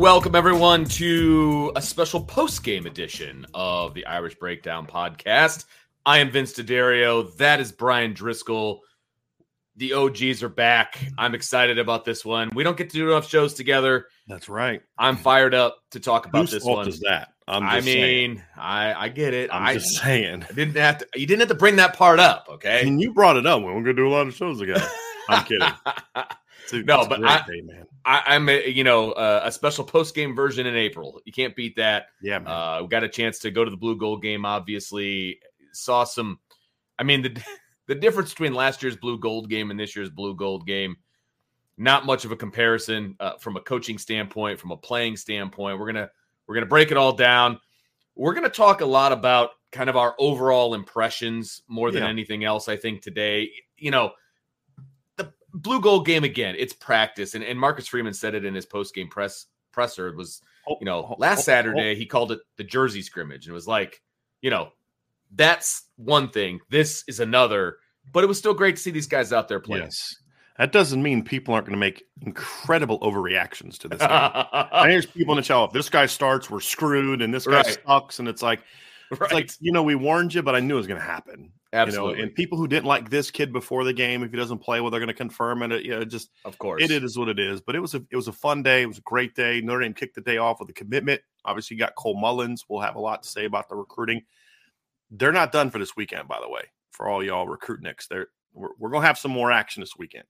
Welcome, everyone, to a special post game edition of the Irish Breakdown podcast. I am Vince D'Addario. That is Bryan Driskell. The OGs are back. I'm excited about this one. We don't get to do enough shows together. That's right. I'm fired up to talk about Whose this fault one. is that? I'm I just saying. mean, I I get it. I'm I just saying. I didn't have to. You didn't have to bring that part up, I okay? mean, you brought it up. We're gonna do a lot of shows together. I'm kidding. A- No, but I- day. I, I'm a, you know uh, a special post game version in April. You can't beat that. Yeah, man. Uh, we got a chance to go to the blue gold game. Obviously, saw some. I mean the the difference between last year's blue gold game and this year's blue gold game. Not much of a comparison uh, from a coaching standpoint, from a playing standpoint. We're gonna we're gonna break it all down. We're gonna talk a lot about kind of our overall impressions more than Yeah. anything else. I think today, you know, blue gold game again. It's practice, and, and Marcus Freeman said it in his post game press presser. It was oh, you know, oh, last oh, Saturday he called it the Jersey scrimmage and it was like, you know, that's one thing. This is another. But it was still great to see these guys out there playing. Yes. That doesn't mean people aren't going to make incredible overreactions to this. game. I hear people in the chat. If this guy starts, we're screwed, and this guy Right. sucks, and it's like, right. it's like you know, we warned you, but I knew it was going to happen. Absolutely. You know, and people who didn't like this kid before the game, if he doesn't play, well, they're going to confirm And it. You know, just of course. It is what it is. But it was a it was a fun day. It was a great day. Notre Dame kicked the day off with a commitment. Obviously, you got Cole Mullins. We'll have a lot to say about the recruiting. They're not done for this weekend, by the way. For all y'all recruitniks, they're we're, we're gonna have some more action this weekend.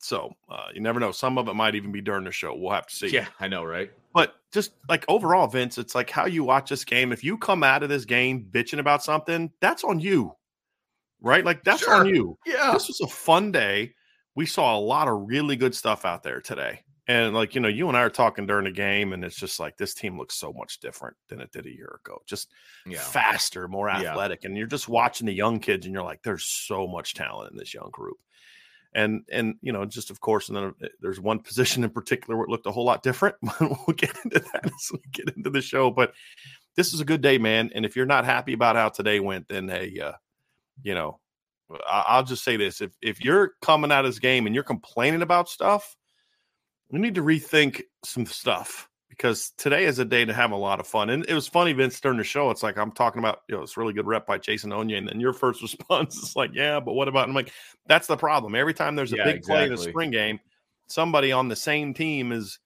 So uh, you never know. Some of it might even be during the show. We'll have to see. Yeah, I know, right? But just like overall, Vince, it's like how you watch this game. If you come out of this game bitching about something, that's on you, right? Like that's on you Yeah. this was a fun day. We saw a lot of really good stuff out there today. And like, you know, you and I are talking during the game, and it's just like this team looks so much different than it did a year ago. Just Yeah. faster, more Yeah. athletic. And you're just watching the young kids, and you're like, there's so much talent in this young group. And and you know, just of course, and then uh, there's one position in particular where it looked a whole lot different. we'll get into that as we get into the show. But this is a good day, man. And if you're not happy about how today went, then hey, uh, you know, I- I'll just say this: if if you're coming out of this game and you're complaining about stuff, we need to rethink some stuff because today is a day to have a lot of fun. And it was funny, Vince, during the show. It's like I'm talking about, you know, it's really good rep by Jason Onye, and then your first response is like, "Yeah, but what about?" I'm like, "That's the problem. Every time there's a Yeah, big play in a spring game, somebody on the same team is."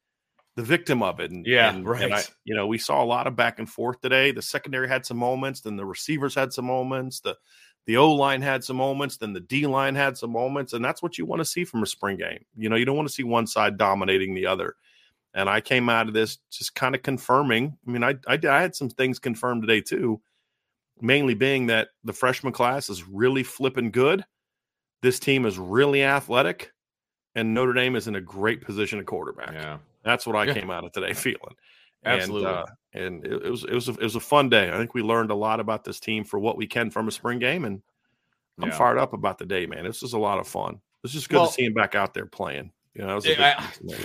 The victim of it, and Yeah, and, and I, right. you know, we saw a lot of back and forth today. The secondary had some moments, then the receivers had some moments. The the O line had some moments, then the D line had some moments, and that's what you want to see from a spring game. You know, you don't want to see one side dominating the other. And I came out of this just kind of confirming. I mean, I, I I had some things confirmed today too, mainly being that the freshman class is really flipping good. This team is really athletic, and Notre Dame is in a great position at quarterback. Yeah. That's what I Yeah. came out of today feeling. Absolutely. And, uh, and it, it was it was a, it was a fun day. I think we learned a lot about this team for what we can from a spring game, and I'm Yeah. fired up about the day, man. This was a lot of fun. It's just good Well- to see him back out there playing. You know, that was a Yeah, big I-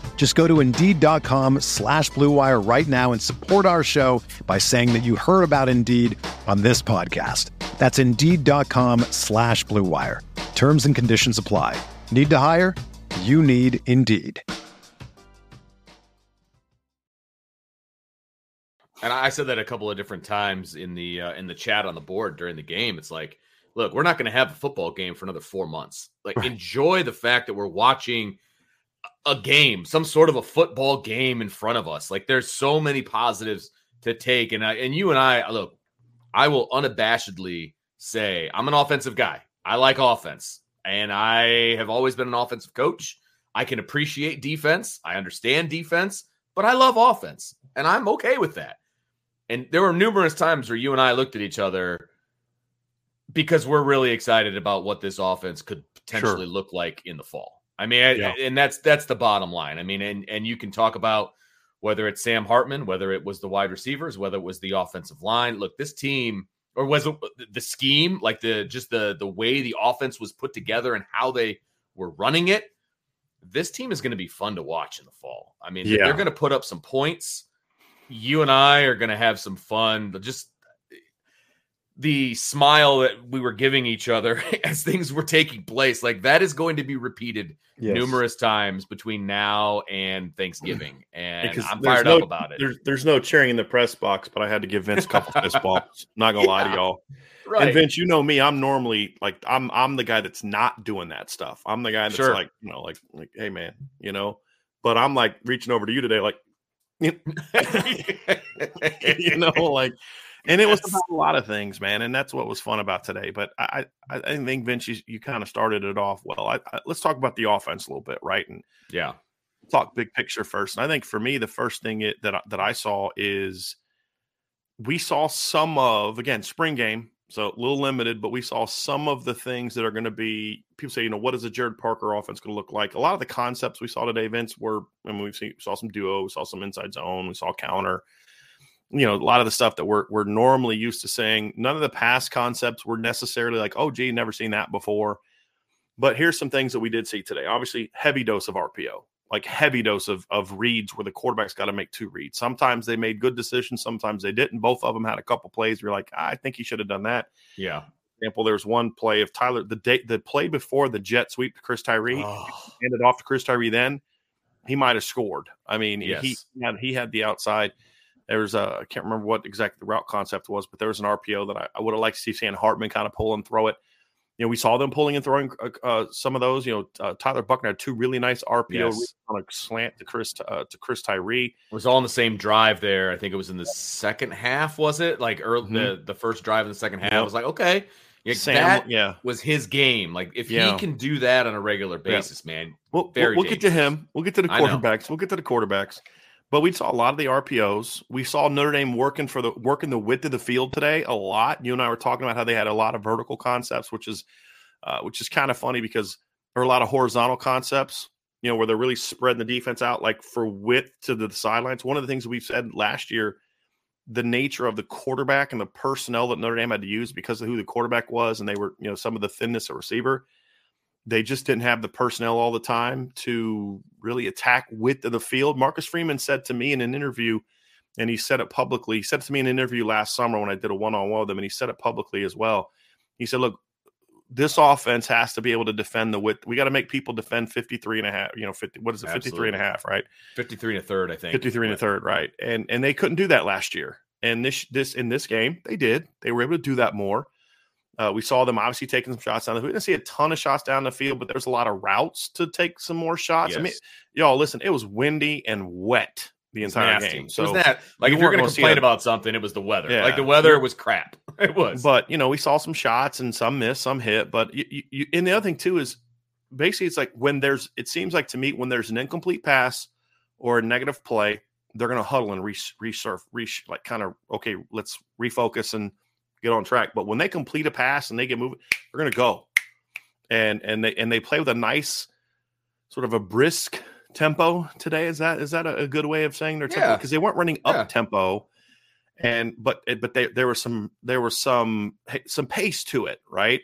Just go to Indeed.com slash BlueWire right now and support our show by saying that you heard about Indeed on this podcast. That's Indeed.com slash BlueWire. Terms and conditions apply. Need to hire? You need Indeed. And I said that a couple of different times in the uh, in the chat on the board during the game. It's like, look, we're not going to have a football game for another four months. Like, right. enjoy the fact that we're watching a game, some sort of a football game in front of us. Like, there's so many positives to take. And I, and you and I, look, I will unabashedly say I'm an offensive guy. I like offense, and I have always been an offensive coach. I can appreciate defense. I understand defense, but I love offense, and I'm okay with that. And there were numerous times where you and I looked at each other because we're really excited about what this offense could potentially sure. look like in the fall. I mean, yeah. and that's that's the bottom line. I mean, and and you can talk about whether it's Sam Hartman, whether it was the wide receivers, whether it was the offensive line. Look, this team or was it the scheme, like the just the the way the offense was put together and how they were running it. This team is going to be fun to watch in the fall. I mean, yeah. they're going to put up some points you and I are going to have some fun. Just the smile that we were giving each other as things were taking place, like that is going to be repeated yes. numerous times between now and Thanksgiving. And because I'm fired no, up about it. There's, there's no cheering in the press box, but I had to give Vince a couple fist bumps. Not gonna yeah. lie to y'all. Right. And Vince, you know me, I'm normally like I'm I'm the guy that's not doing that stuff. I'm the guy that's sure. like, you know, like like, hey man, you know. But I'm like reaching over to you today, like, you know, like, and it was about a lot of things, man, and that's what was fun about today. But I, I, I think Vince, you, you kind of started it off well. I, I, let's talk about the offense a little bit, right? And yeah, talk big picture first. And I think for me, the first thing it, that that I saw is we saw some of again spring game so a little limited, but we saw some of the things that are going to be. People say, you know, what is a Gerad Parker offense going to look like? A lot of the concepts we saw today, Vince, were. I mean, we saw some duo, we saw some inside zone, we saw counter. You know, a lot of the stuff that we're we're normally used to saying. None of the past concepts were necessarily like, oh, gee, never seen that before. But here's some things that we did see today. Obviously, heavy dose of RPO like heavy dose of of reads where the quarterback's got to make two reads. Sometimes they made good decisions, sometimes they didn't. Both of them had a couple plays where you're like, I think he should have done that. Yeah. For example, there's one play of Tyler the day the play before the jet sweep to Chris Tyree, oh. handed off to Chris Tyree. Then he might have scored. I mean, yes. he had he had the outside. There was a I can't remember what exactly the route concept was, but there was an RPO that I, I would have liked to see Sam Hartman kind of pull and throw it. You know, we saw them pulling and throwing uh, uh, some of those. You know, uh, Tyler Buchner had two really nice RPO yes. on a slant to Chris uh, to Chris Tyree. It was all in the same drive there. I think it was in the second half. Was it like early mm-hmm. the the first drive in the second half? Yep. I was like, okay, yeah, Sam, that yeah. was his game. Like if yeah. he can do that on a regular basis, yeah. man. We'll, we'll, we'll get to him. We'll get to the quarterbacks. We'll get to the quarterbacks. But we saw a lot of the RPOs. We saw Notre Dame working for the working the width of the field today a lot. You and I were talking about how they had a lot of vertical concepts, which is uh, which is kind of funny because there are a lot of horizontal concepts, you know, where they're really spreading the defense out like for width to the sidelines. One of the things we've said last year, the nature of the quarterback and the personnel that Notre Dame had to use because of who the quarterback was, and they were, you know, some of the thinness of receiver. They just didn't have the personnel all the time to really attack width of the field. Marcus Freeman said to me in an interview, and he said it publicly. He said to me in an interview last summer when I did a one on one with him, and he said it publicly as well. He said, Look, this offense has to be able to defend the width. We got to make people defend 53 and a half, you know, 50, what is it? Absolutely. 53 and a half, right? 53 and a third, I think. 53 and a third, right. And, and they couldn't do that last year. And this, this, in this game, they did, they were able to do that more. Uh, we saw them obviously taking some shots down the. field. We didn't see a ton of shots down the field, but there's a lot of routes to take some more shots. Yes. I mean, y'all listen. It was windy and wet the entire game. It So, was that like you if you're going to complain about something, it was the weather. Yeah. Like the weather was crap. It was. but you know, we saw some shots and some missed, some hit. But you, you, you, and the other thing too is basically it's like when there's. It seems like to me when there's an incomplete pass or a negative play, they're going to huddle and re- resurf, re- like kind of okay, let's refocus and get on track. But when they complete a pass and they get moving, they're going to go, and and they and they play with a nice sort of a brisk tempo today. Is that is that a, good way of saying their tempo? Yeah. Because they weren't running up Yeah. tempo, and but but they, there was some there was some some pace to it, right?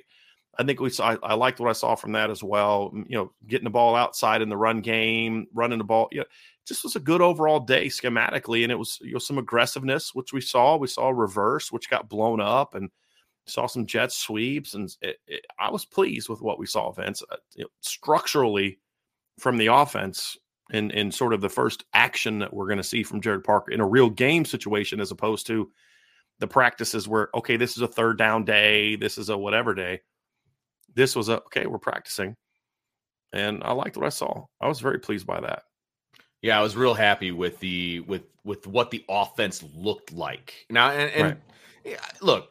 I think we saw. I, liked what I saw from that as well. You know, getting the ball outside in the run game, running the ball. You know, just was a good overall day schematically, and it was you know some aggressiveness, which we saw. We saw reverse, which got blown up, and saw some jet sweeps, and it, it, I was pleased with what we saw. Vince, uh, you know, structurally from the offense, in in sort of the first action that we're going to see from Gerad Parker in a real game situation, as opposed to the practices where okay, this is a third down day, this is a whatever day. This was a okay, we're practicing, and I liked what I saw. I was very pleased by that. Yeah, I was real happy with the with with what the offense looked like. Now, and, and Right. yeah, look,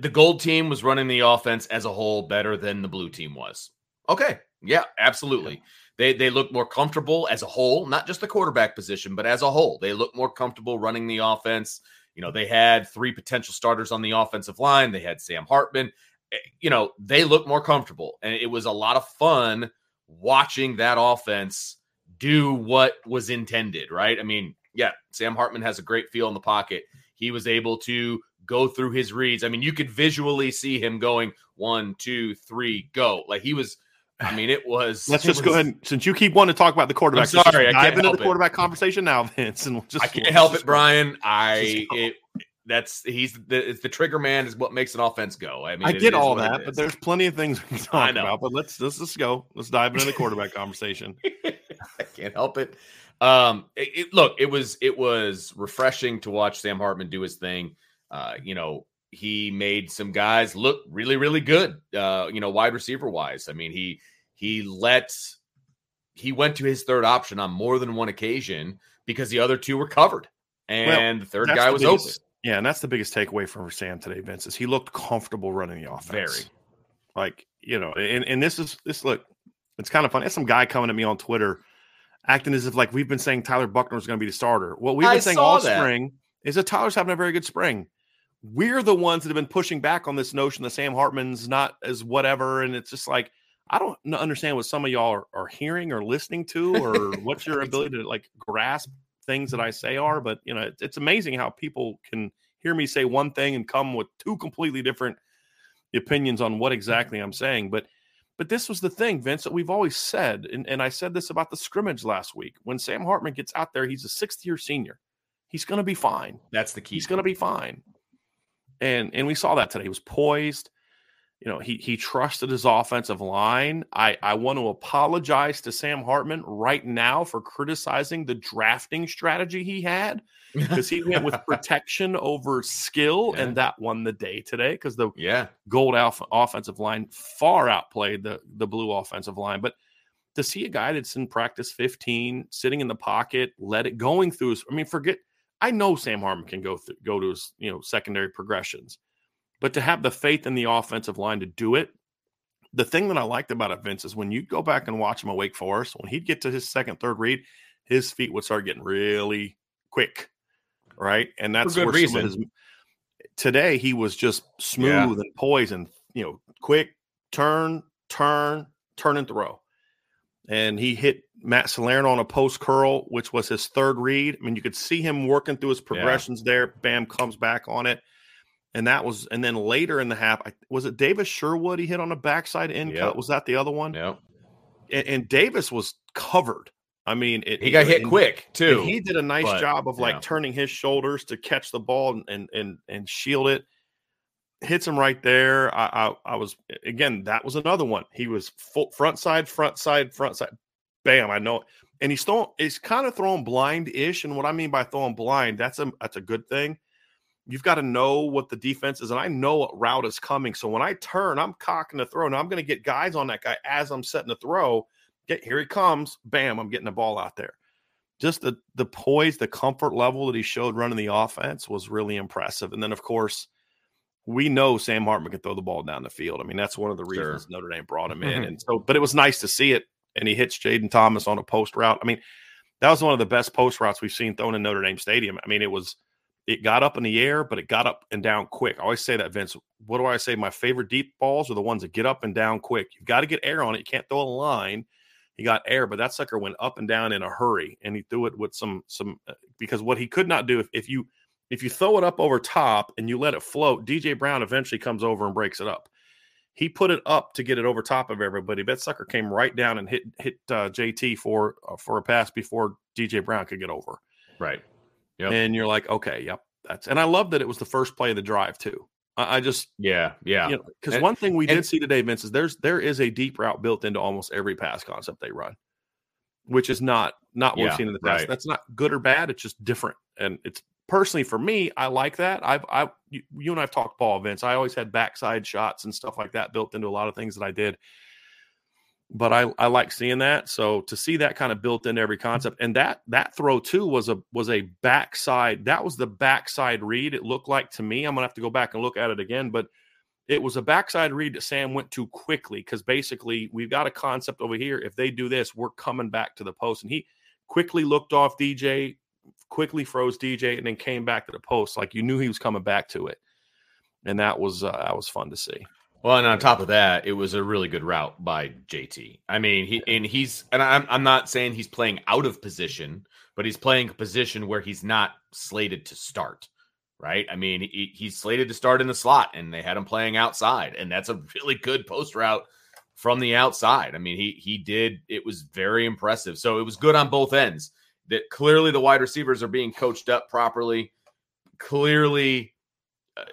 the gold team was running the offense as a whole better than the blue team was. Okay, yeah, absolutely. They they look more comfortable as a whole, not just the quarterback position, but as a whole, they look more comfortable running the offense. You know, they had three potential starters on the offensive line. They had Sam Hartman. Eh, You know, they look more comfortable, and it was a lot of fun watching that offense do what was intended, right? I mean, yeah, Sam Hartman has a great feel in the pocket. He was able to go through his reads. I mean, you could visually see him going one, two, three, go. Like he was. I mean, it was. Let's it just go ahead. And, since you keep wanting to talk about the quarterback, I'm sorry, I let's just dive can't into the it. quarterback conversation now, Vince. And we'll just I can't help it. Brian. I it, that's he's the it's the trigger man is what makes an offense go. I mean, I get all that, but there's plenty of things we can I talk know. about. But let's let's just go. Let's dive into the quarterback conversation. I can't help it. Um, it, it- look, it was it was refreshing to watch Sam Hartman do his thing. Uh, you know, he made some guys look really, really good. Uh, you know, wide receiver wise. I mean, he he let he went to his third option on more than one occasion because the other two were covered, and the third guy the was biggest- open. Yeah, and that's the biggest takeaway from Sam today, Vince, is he looked comfortable running the offense. Very. Like, you know, and, and this is this look, it's kind of funny. There's some guy coming at me on Twitter acting as if like we've been saying Tyler Buchner is going to be the starter. What we've been I saying all that. spring is that Tyler's having a very good spring. We're the ones that have been pushing back on this notion that Sam Hartman's not as whatever. And it's just like, I don't understand what some of y'all are, are hearing or listening to, or what's your ability to like grasp things that I say are. But you know, it's, it's amazing how people can hear me say one thing and come with two completely different opinions on what exactly I'm saying. But but this was the thing, Vince, that we've always said, and, and I said this about the scrimmage last week. When Sam Hartman gets out there, he's a sixth year senior. He's going to be fine. That's the key. He's going to be fine. And and we saw that today. He was poised. You know, he he trusted his offensive line. I I want to apologize to Sam Hartman right now for criticizing the drafting strategy he had because he went with protection over skill, Yeah. and that won the day today because the yeah. gold alpha offensive line far outplayed the the blue offensive line. But to see a guy that's in practice 15, sitting in the pocket, let it going through his, I mean, forget. I know Sam Hartman can go through, go to his you know secondary progressions, but to have the faith in the offensive line to do it. The thing that I liked about it, Vince, is when you go back and watch him at Wake Forest, when he'd get to his second, third read, his feet would start getting really quick, right? And that's where some of his today he was just smooth Yeah. and poised and you know quick turn turn turn and throw and he hit matt salerno on a post curl which was his third read i mean you could see him working through his progressions there bam comes back on it and that was and then later in the half I, was it davis sherwood he hit on a backside end Yep. cut was that the other one Yeah. and, and davis was covered i mean it, He got hit and- quick too. he did a nice but, job of like yeah. turning his shoulders to catch the ball and and and, and shield it. Hits him right there. I, I I was again. That was another one. He was full, front side, front side, front side. Bam! I know. it And he's throwing. He's kind of throwing blind ish. And what I mean by throwing blind, that's a that's a good thing. You've got to know what the defense is, and I know what route is coming. So when I turn, I'm cocking the throw. Now I'm going to get guys on that guy as I'm setting the throw. Get here he comes, bam! I'm getting the ball out there. Just the the poise, the comfort level that he showed running the offense was really impressive. And then of course, we know Sam Hartman can throw the ball down the field. I mean, that's one of the reasons sure. Notre Dame brought him in. Mm-hmm. And so, but it was nice to see it. And he hits Jayden Thomas on a post route. I mean, that was one of the best post routes we've seen thrown in Notre Dame Stadium. I mean, it was it got up in the air, but it got up and down quick. I always say that, Vince. What do I say? My favorite deep balls are the ones that get up and down quick. You've got to get air on it. You can't throw a line. He got air, but that sucker went up and down in a hurry, and he threw it with some some uh, because what he could not do if, if you if you throw it up over top and you let it float, DJ Brown eventually comes over and breaks it up. He put it up to get it over top of everybody. That sucker came right down and hit hit uh, JT for uh, for a pass before DJ Brown could get over. Right. Yep. And you're like, okay, yep, that's and I love that it was the first play of the drive too. I, I just yeah yeah because you know, one thing we did see today, Vince, is there's there is a deep route built into almost every pass concept they run, which is not not what yeah, we've seen in the past. Right. That's not good or bad. It's just different, and it's personally for me, I like that. I've I you, you and I've talked ball Vince. I always had backside shots and stuff like that built into a lot of things that I did but I, I like seeing that. So to see that kind of built into every concept, and that that throw too was a was a backside. That was the backside read. It looked like to me. I'm gonna have to go back and look at it again, but it was a backside read that Sam went too quickly because basically we've got a concept over here. If they do this, we're coming back to the post, and he quickly looked off DJ, quickly froze DJ, and then came back to the post like you knew he was coming back to it, and that was uh, that was fun to see. Well, and on top of that, it was a really good route by JT. I mean, he and he's and I'm I'm not saying he's playing out of position, but he's playing a position where he's not slated to start. Right? I mean, he, he's slated to start in the slot, and they had him playing outside, and that's a really good post route from the outside. I mean, he he did. It was very impressive. So it was good on both ends. That clearly the wide receivers are being coached up properly. Clearly,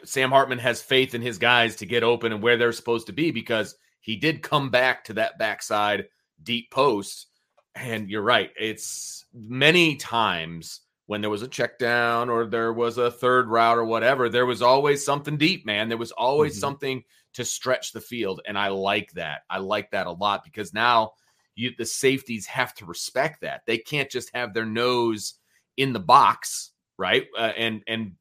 Sam Hartman has faith in his guys to get open and where they're supposed to be because he did come back to that backside deep post. And you're right. It's many times when there was a check down or there was a third route or whatever, there was always something deep, man. There was always mm-hmm. something to stretch the field. And I like that. I like that a lot because now you the safeties have to respect that. They can't just have their nose in the box, right? Uh, and and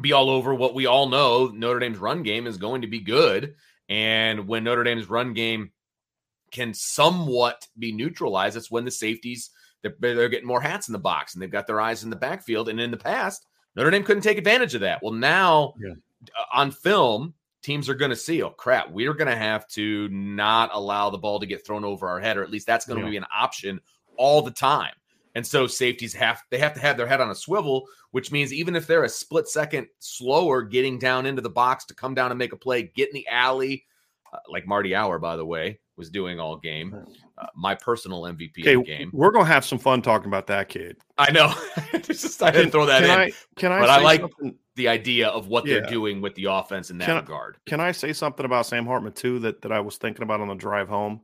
be all over what we all know Notre Dame's run game is going to be good. And when Notre Dame's run game can somewhat be neutralized, it's when the safeties they're, they're getting more hats in the box and they've got their eyes in the backfield. And in the past, Notre Dame couldn't take advantage of that. Well, now yeah. Uh, on film, teams are going to see, oh crap, we're going to have to not allow the ball to get thrown over our head, or at least that's going to yeah. be an option all the time. And so safeties have they have to have their head on a swivel, which means even if they're a split second slower getting down into the box to come down and make a play, get in the alley, uh, like Marty Hour, by the way, was doing all game. Uh, my personal MVP okay, game. We're gonna have some fun talking about that kid. I know. just I didn't throw that can in. I, can I? But I like something? the idea of what yeah. they're doing with the offense in that can regard. I, can I say something about Sam Hartman too that that I was thinking about on the drive home?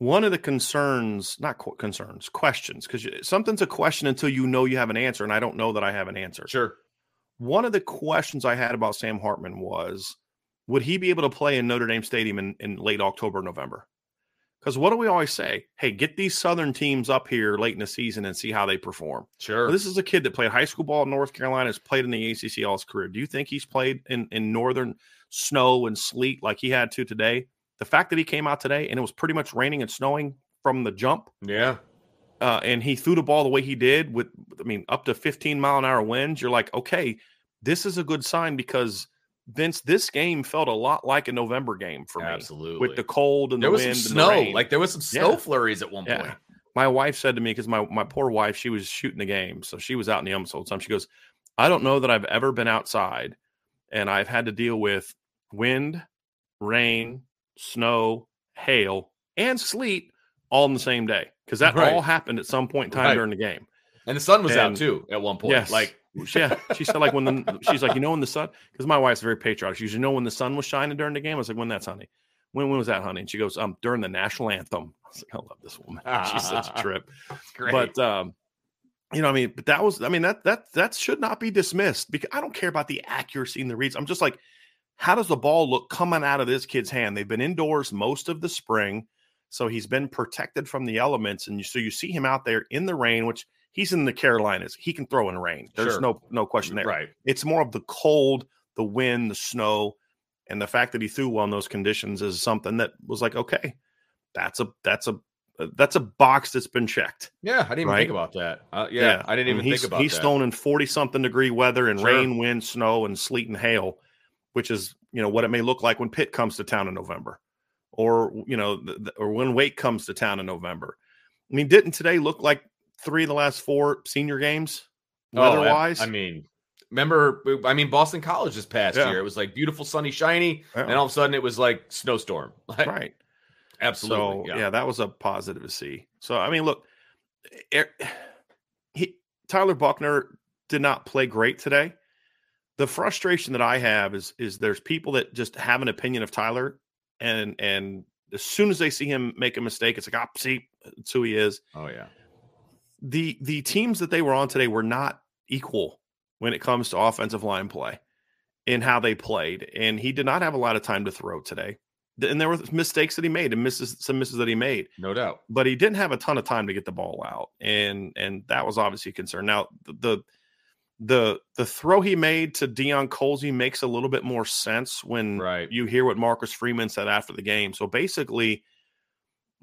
One of the concerns, not concerns, questions, because something's a question until you know you have an answer, and I don't know that I have an answer. Sure. One of the questions I had about Sam Hartman was, would he be able to play in Notre Dame Stadium in, in late October, November? Because what do we always say? Hey, get these Southern teams up here late in the season and see how they perform. Sure. Well, this is a kid that played high school ball in North Carolina, has played in the ACC all his career. Do you think he's played in, in northern snow and sleet like he had to today? The fact that he came out today and it was pretty much raining and snowing from the jump. Yeah. Uh, and he threw the ball the way he did with, I mean, up to 15 mile an hour winds. You're like, okay, this is a good sign because Vince, this game felt a lot like a November game for me. Absolutely. With the cold and there the was wind some snow. Like there was some snow yeah. flurries at one yeah. point. My wife said to me, because my, my poor wife, she was shooting the game. So she was out in the elements all the time. She goes, I don't know that I've ever been outside and I've had to deal with wind, rain, snow, hail, and sleet all in the same day because that right. all happened at some point in time right. during the game. And the sun was and, out too at one point. Yes. Like, yeah, she said like when the she's like, you know, when the sun because my wife's very patriotic. She usually know when the sun was shining during the game. I was like, when that's honey. When when was that, honey? And she goes, um, during the national anthem. I was like, I love this woman. Ah, she's such a trip. Great. But um, you know, I mean, but that was, I mean, that that that should not be dismissed because I don't care about the accuracy and the reads. I'm just like, how does the ball look coming out of this kid's hand? They've been indoors most of the spring, so he's been protected from the elements, and so you see him out there in the rain, which he's in the Carolinas. He can throw in rain. There's Sure. no no question there. Right. It's more of the cold, the wind, the snow, and the fact that he threw well in those conditions is something that was like, okay, that's a that's a that's a box that's been checked. Yeah, I didn't even Right? think about that. Uh, yeah, I didn't mean, even he's, think about he's that. He's thrown in 40 something degree weather and Sure. rain, wind, snow, and sleet and hail, which is, you know, what it may look like when Pitt comes to town in November or, you know, th- th- or when Wake comes to town in November. I mean, didn't today look like three of the last four senior games Oh, I- weather wise? I mean, remember? I mean, Boston College this past Yeah. year, it was like beautiful, sunny, shiny, Yeah. and all of a sudden it was like snowstorm. Like, right. Absolutely. So yeah. yeah. that was a positive to see. So I mean, look, he Tyler Buchner did not play great today. The frustration that I have is is there's people that just have an opinion of Tyler, and and as soon as they see him make a mistake, it's like, ah, see, that's who he is. Oh yeah. The the teams that they were on today were not equal when it comes to offensive line play in how they played, and he did not have a lot of time to throw today. And there were mistakes that he made and misses some misses that he made No doubt. but he didn't have a ton of time to get the ball out, and and that was obviously a concern. Now the the the the throw he made to Deion Colzie makes a little bit more sense when Right. you hear what Marcus Freeman said after the game. So basically,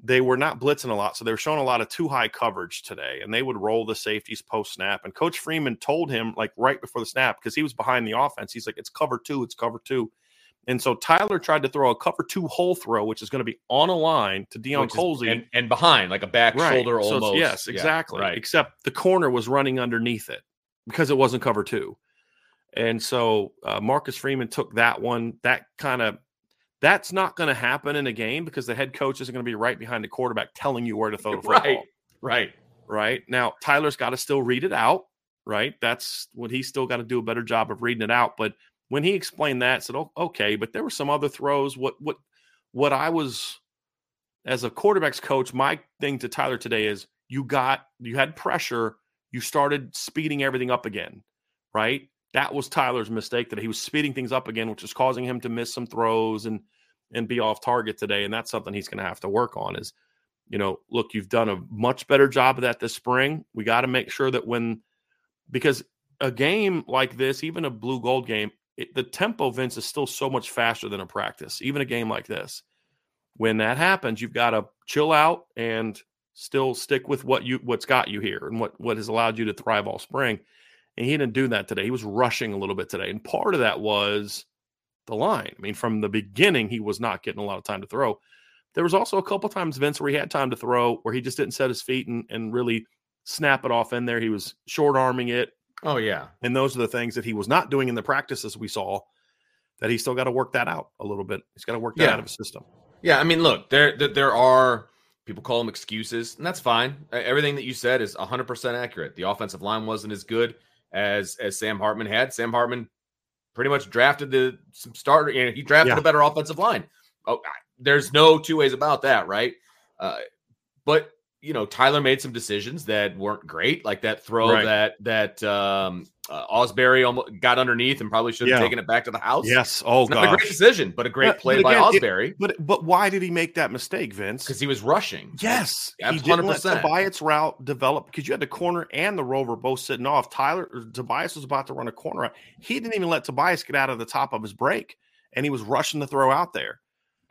they were not blitzing a lot, so they were showing a lot of too high coverage today, and they would roll the safeties post snap. And Coach Freeman told him like right before the snap because he was behind the offense. He's like, "It's cover two, it's cover two. And so Tyler tried to throw a cover two hole throw, which is going to be on a line to is- Colsey. and, and behind, like a back shoulder So almost. yes, Yeah, exactly. right. Except the corner was running underneath it because it wasn't cover two. And so uh, Marcus Freeman took that one. That kind of that's not going to happen in a game because the head coach isn't going to be right behind the quarterback telling you where to throw the football. Right. Right. Right now, Tyler's got to still read it out. Right, that's what he's still got to do a better job of reading it out. But when he explained that, I said, "Oh, okay." But there were some other throws. What what what I was as a quarterbacks coach, my thing to Tyler today is you got you had pressure, you started speeding everything up again, right? That was Tyler's mistake that he was speeding things up again, which is causing him to miss some throws and and be off target today. And that's something he's going to have to work on. Is you know, look, you've done a much better job of that this spring. We got to make sure that when because a game like this, even a blue gold game, it, the tempo, Vince, is still so much faster than a practice. Even a game like this, when that happens, you've got to chill out and still stick with what you what's got you here and what what has allowed you to thrive all spring. And he didn't do that today. He was rushing a little bit today, and part of that was the line. I mean, from the beginning, he was not getting a lot of time to throw. There was also a couple times, Vince, where he had time to throw, where he just didn't set his feet and, and really snap it off in there. He was short arming it. Oh yeah. And those are the things that he was not doing in the practices we saw that he still got to work that out a little bit. He's got to work that Yeah. out of his system. Yeah, I mean, look, there there, there are people call them excuses, and that's fine. Everything that you said is 100% accurate. The offensive line wasn't as good as as Sam Hartman had. Sam Hartman pretty much drafted the some starter, know, he drafted Yeah. a better offensive line. Oh, there's no two ways about that, right? Uh, but you know, Tyler made some decisions that weren't great, like that throw Right. that that um, uh, Osbury almost got underneath and probably should have Yeah. taken it back to the house. Yes. Oh, It's not a great decision, but a great But- play but by again, it- Osbury But but why did he make that mistake, Vince? because he was rushing. Yes, Ab- he didn't let 100%. Tobias route develop because you had the corner and the rover both sitting off. Tyler or Tobias was about to run a corner. He didn't even let Tobias get out of the top of his break, and he was rushing the throw out there.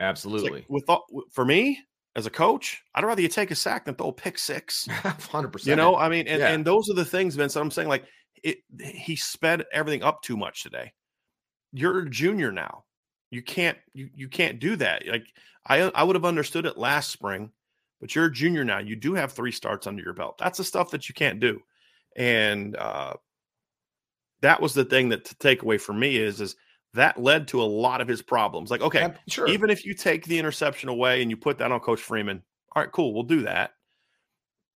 It's like, Absolutely. with all- for me as a coach, I'd rather you take a sack than throw a pick six. Hundred percent. You know, I mean, and, Yeah. and those are the things, Vince. that I'm saying, like, it. He sped everything up too much today. You're a junior now. You can't. You you can't do that. Like I I would have understood it last spring, but you're a junior now. You do have three starts under your belt. That's the stuff that you can't do, and uh, that was the thing that to take away from me is is that led to a lot of his problems. Like, okay, sure. even if you take the interception away and you put that on Coach Freeman, all right, cool, we'll do that.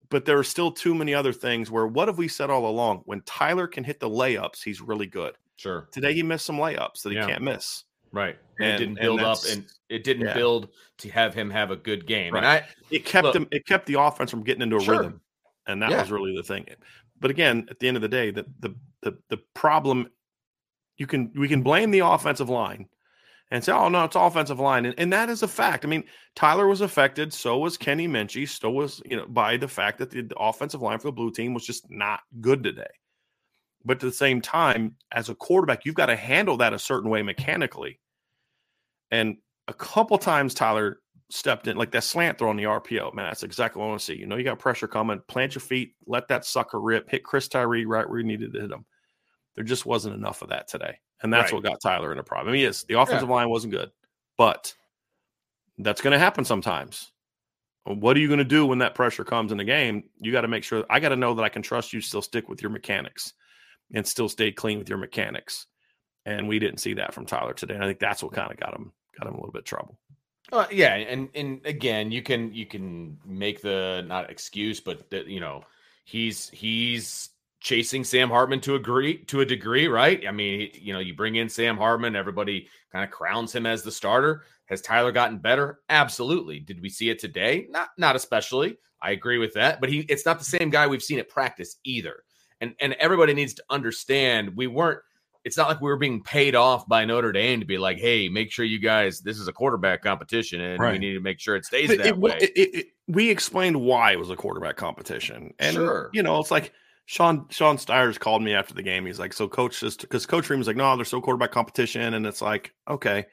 But there are still too many other things where what have we said all along? When Tyler can hit the layups, he's really good. sure. Today he missed some layups that he Yeah. can't miss. Right. And, And- it didn't and build up and it didn't yeah. build to have him have a good game. And Right. I It kept Look- him. It kept the offense from getting into a Sure. rhythm, and that Yeah. was really the thing. but again, at the end of the day, the the the, the problem you can we can blame the offensive line and say, oh no, it's offensive line. And, and that is a fact. I mean, Tyler was affected, so was Kenny Minchey, so was, you know, by the fact that the, the offensive line for the blue team was just not good today. But at the same time, as a quarterback, you've got to handle that a certain way mechanically. And a couple times Tyler stepped in, like that slant throw on the RPO. Man, that's exactly what I want to see. You know, you got pressure coming, plant your feet, let that sucker rip, hit Chris Tyree right where you needed to hit him. There just wasn't enough of that today. And that's right. what got Tyler in a problem. I mean, yes, the offensive yeah. line wasn't good, but that's going to happen sometimes. What are you going to do when that pressure comes in the game? You got to make sure I got to know that I can trust you still stick with your mechanics and still stay clean with your mechanics. And we didn't see that from Tyler today. And I think that's what kind of got him got him a little bit trouble. Uh, yeah, and and again, you can you can make the not excuse, but the, you know, he's he's chasing Sam Hartman to agree to a degree, right? I mean, you know, you bring in Sam Hartman, everybody kind of crowns him as the starter. Has Tyler gotten better? Absolutely. Did we see it today? Not not especially. I agree with that, but he it's not the same guy we've seen at practice either. And and everybody needs to understand we weren't it's not like we were being paid off by Notre Dame to be like, hey, make sure you guys, this is a quarterback competition and right. we need to make sure it stays that it, way. It, it, we explained why it was a quarterback competition. And, sure. you know, it's like Sean Sean Stires called me after the game. He's like, so coach just because Coach Ream was like, no, there's still quarterback competition, and it's like, okay.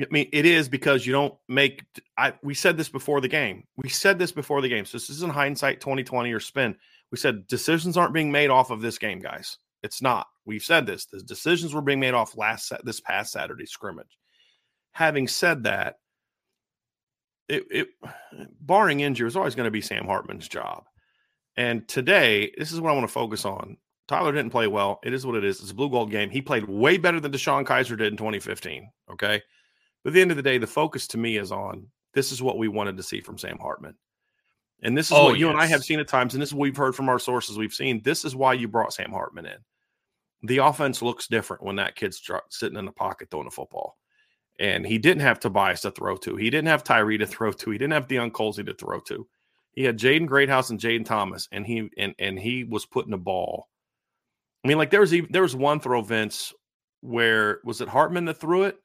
I mean, it is because you don't make. I we said this before the game. We said this before the game. So this isn't hindsight 2020 or spin. We said decisions aren't being made off of this game, guys. It's not. We've said this. The decisions were being made off last this past Saturday scrimmage. Having said that, it, it barring injury, was always going to be Sam Hartman's job. And today, this is what I want to focus on. Tyler didn't play well. It is what it is. It's a blue gold game. He played way better than DeShone Kizer did in 2015. Okay. But at the end of the day, the focus to me is on this is what we wanted to see from Sam Hartman. And this is oh, what yes. you and I have seen at times. And this is what we've heard from our sources we've seen. This is why you brought Sam Hartman in. The offense looks different when that kid's sitting in the pocket throwing a football. And he didn't have Tobias to throw to. He didn't have Tyree to throw to. He didn't have Deion Colzie to throw to. He had Jaden Greathouse and Jayden Thomas, and he and and he was putting the ball. I mean, like there was even, there was one throw, Vince, where was it Hartman that threw it,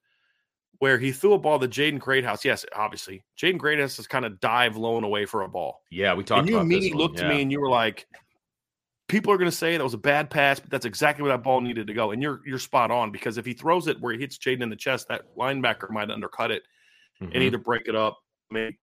where he threw a ball to Jaden Greathouse. Yes, obviously, Jaden Greathouse is kind of dive low and away for a ball. Yeah, we talked. And you immediately looked yeah. to me and you were like, people are going to say that was a bad pass, but that's exactly where that ball needed to go. And you're you're spot on because if he throws it where he hits Jaden in the chest, that linebacker might undercut it mm-hmm. and either break it up, maybe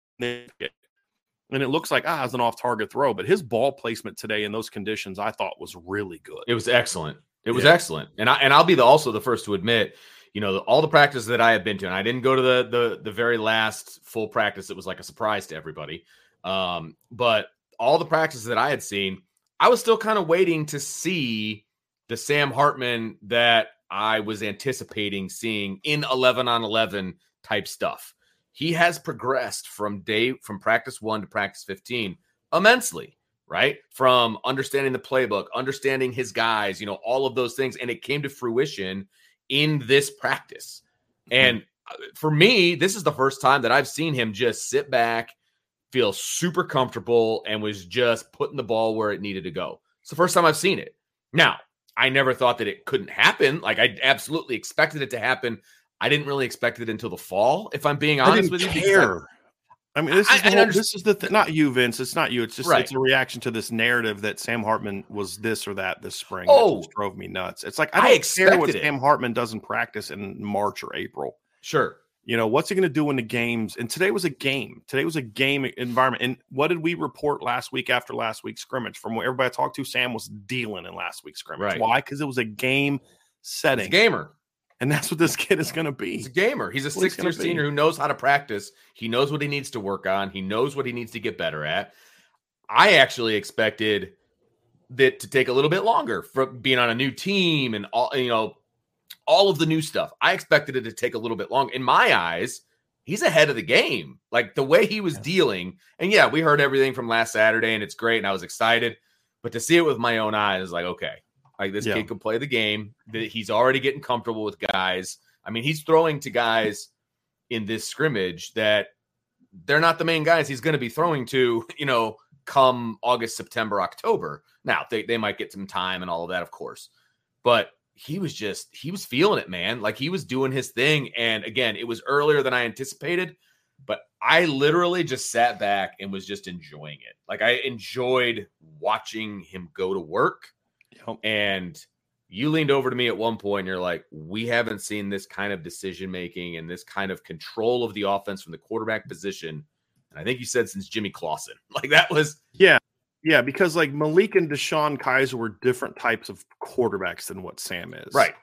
and it looks like ah, it's an off-target throw. But his ball placement today in those conditions, I thought was really good. It was excellent. It was yeah. excellent, and I and I'll be the also the first to admit, you know, all the practices that I have been to, and I didn't go to the the the very last full practice. It was like a surprise to everybody. Um, but all the practices that I had seen, I was still kind of waiting to see the Sam Hartman that I was anticipating seeing in 11 on 11 type stuff he has progressed from day from practice one to practice 15 immensely right? From understanding the playbook understanding his guys you know all of those things and it came to fruition in this practice. Mm-hmm. and uh, for me this is the first time that i've seen him just sit back feel super comfortable and was just putting the ball where it needed to go. It's the first time i've seen it. Now i never thought that it couldn't happen. Like i absolutely expected it to happen I didn't really expect it until the fall, if I'm being honest with you. Care. I, mean, this is I, the whole, this is the th- not you, Vince. It's not you. It's just right. it's a reaction to this narrative that Sam Hartman was this or that this spring. Oh, drove me nuts. It's like I don't I care what it. Sam Hartman doesn't practice in March or April. Sure. You know what's he going to do in the games? And today was a game. Today was a game environment. And what did we report last week after last week's scrimmage? From what everybody I talked to, Sam was dealing in last week's scrimmage. Right. Why? Because it was a game setting. gamer. And that's what this kid is going to be. He's a gamer. He's a six year senior who knows how to practice. He knows what he needs to work on. He knows what he needs to get better at. I actually expected that to take a little bit longer for being on a new team and all, you know, all of the new stuff. I expected it to take a little bit long. In my eyes, he's ahead of the game. Like the way he was dealing. And yeah, we heard everything from last Saturday and it's great. And I was excited. But to see it with my own eyes, is like, okay, like this yeah. kid can play the game. That he's already getting comfortable with guys. I mean, he's throwing to guys in this scrimmage that they're not the main guys he's going to be throwing to, you know, come August, September, October. Now they, they might get some time and all of that, of course. But he was just he was feeling it, man. Like he was doing his thing. And again, it was earlier than I anticipated, but I literally just sat back and was just enjoying it. Like I enjoyed watching him go to work. Yep. And you leaned over to me at one point and you're like, we haven't seen this kind of decision making and this kind of control of the offense from the quarterback position. And I think you said since Jimmy Clausen. Like that was Yeah. Yeah, because like Malik and DeShone Kizer were different types of quarterbacks than what Sam is. Right.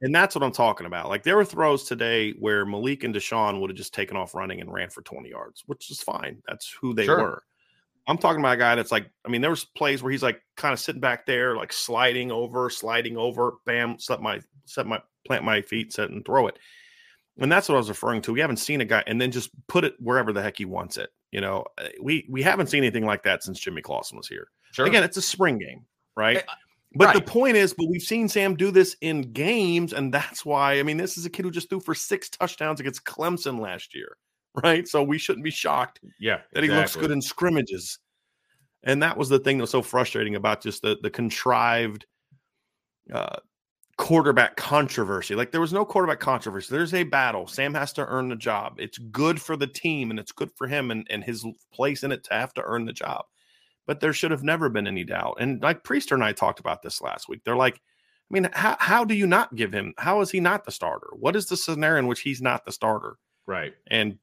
And that's what I'm talking about. Like there were throws today where Malik and DeShone would have just taken off running and ran for 20 yards, which is fine. That's who they sure. were. I'm talking about a guy that's like, I mean, there was plays where he's like kind of sitting back there, like sliding over, sliding over, bam, set my set my plant my feet, set and throw it. And that's what I was referring to. We haven't seen a guy and then just put it wherever the heck he wants it. You know, uh, we we haven't seen anything like that since Jimmy Clausen was here. Sure. Again, it's a spring game, right? Eh, but right. the point is, but we've seen Sam do this in games, and that's why. I mean, this is a kid who just threw for six touchdowns against Clemson last year, right? So we shouldn't be shocked, yeah, that exactly. he looks good in scrimmages. And that was the thing that was so frustrating about just the the contrived uh, quarterback controversy. Like there was no quarterback controversy. There's a battle. Sam has to earn the job. It's good for the team and it's good for him and, and his place in it to have to earn the job. But there should have never been any doubt. And like Priester and I talked about this last week. They're like, I mean, how, how do you not give him? How is he not the starter? What is the scenario in which he's not the starter? Right. And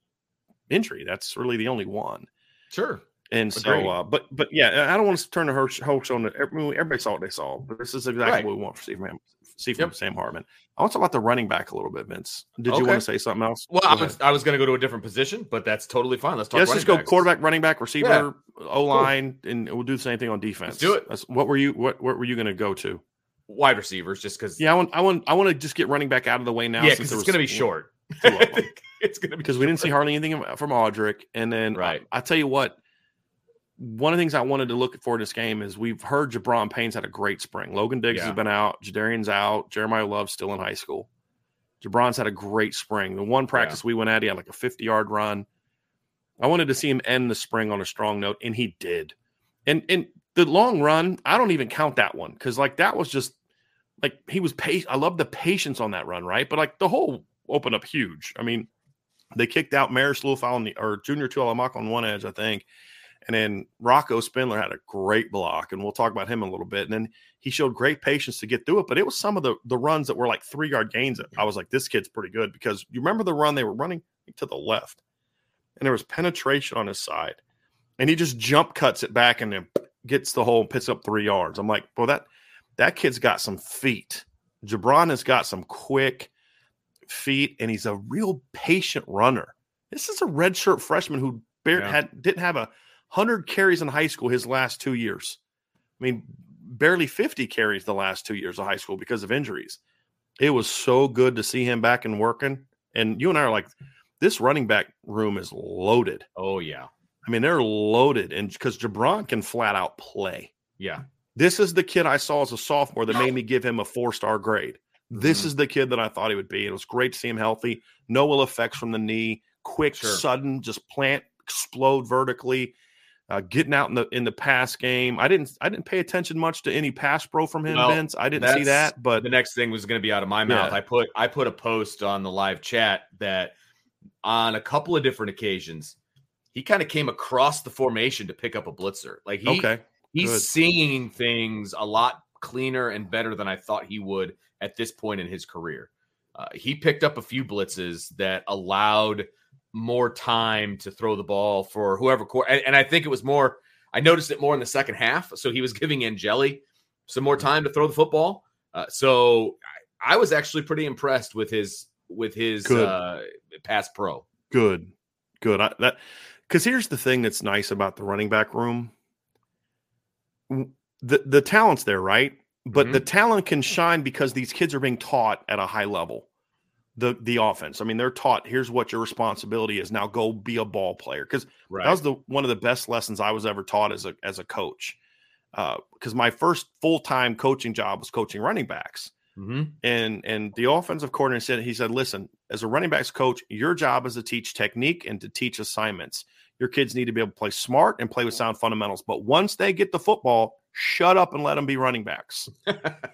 injury, that's really the only one. Sure. And so, uh, but but yeah, I don't want to turn the whole show on. Everybody saw what they saw, but this is exactly right. what we want to see from see from yep. Sam Hartman. I want to talk about the running back a little bit, Vince. Did okay. you want to say something else? Well, I was, I was going to go to a different position, but that's totally fine. Let's talk. let's just go backs. quarterback, running back, receiver, yeah. O line, cool. and we'll do the same thing on defense. Let's do it. That's, what were you? What what were you going to go to? Wide receivers, just because. Yeah, I want I want I want to just get running back out of the way now. Yeah, because it's going to be short. it's going to be because we didn't see hardly anything from Audric, and then right. I, I tell you what one of the things I wanted to look for in this game is we've heard Gi'Bran Payne's had a great spring. Logan Diggs yeah. has been out, Jadarian's out, Jeremiyah Love's still in high school. Gi'Bran's had a great spring. The one practice yeah. we went at, he had like a 50 yard run. I wanted to see him end the spring on a strong note, and he did. And and the long run, I don't even count that one because like that was just like he was patient. I love the patience on that run, right? But like the whole opened up huge. I mean, they kicked out Marist Liufau on the or Junior Tuihalamaka on one edge, I think. And then Rocco Spindler had a great block, and we'll talk about him a little bit. And then he showed great patience to get through it. But it was some of the the runs that were like three yard gains. I was like, this kid's pretty good because you remember the run they were running to the left, and there was penetration on his side, and he just jump cuts it back and then gets the hole, and picks up three yards. I'm like, well, that that kid's got some feet. Gi'Bran has got some quick feet, and he's a real patient runner. This is a redshirt freshman who yeah. had didn't have a 100 carries in high school his last two years. I mean, barely 50 carries the last two years of high school because of injuries. It was so good to see him back and working. And you and I are like, this running back room is loaded. Oh, yeah. I mean, they're loaded. And because Gi'Bran can flat out play. Yeah. This is the kid I saw as a sophomore that made me give him a four star grade. This mm-hmm. is the kid that I thought he would be. It was great to see him healthy. No ill effects from the knee. Quick, sure. sudden, just plant, explode vertically uh, getting out in the in the pass game. I didn't I didn't pay attention much to any pass pro from him, well, Vince. I didn't see that. But the next thing was going to be out of my mouth. Yeah. I put I put a post on the live chat that on a couple of different occasions he kind of came across the formation to pick up a blitzer. Like he okay, he's good. seeing things a lot cleaner and better than I thought he would at this point in his career. Uh, he picked up a few blitzes that allowed more time to throw the ball for whoever. And, and I think it was more. I noticed it more in the second half. So he was giving Angeli some more time to throw the football. Uh, so I, I, was actually pretty impressed with his with his uh, pass pro. Good, good. I, that because here's the thing that's nice about the running back room. The the talent's there, right? But mm-hmm. the talent can shine because these kids are being taught at a high level the the offense. I mean, they're taught here's what your responsibility is. Now go be a ball player because right. that was the one of the best lessons I was ever taught as a as a coach. Because uh, my first full time coaching job was coaching running backs, mm-hmm. and and the offensive coordinator said he said, listen, as a running backs coach, your job is to teach technique and to teach assignments. Your kids need to be able to play smart and play with sound fundamentals. But once they get the football, shut up and let them be running backs,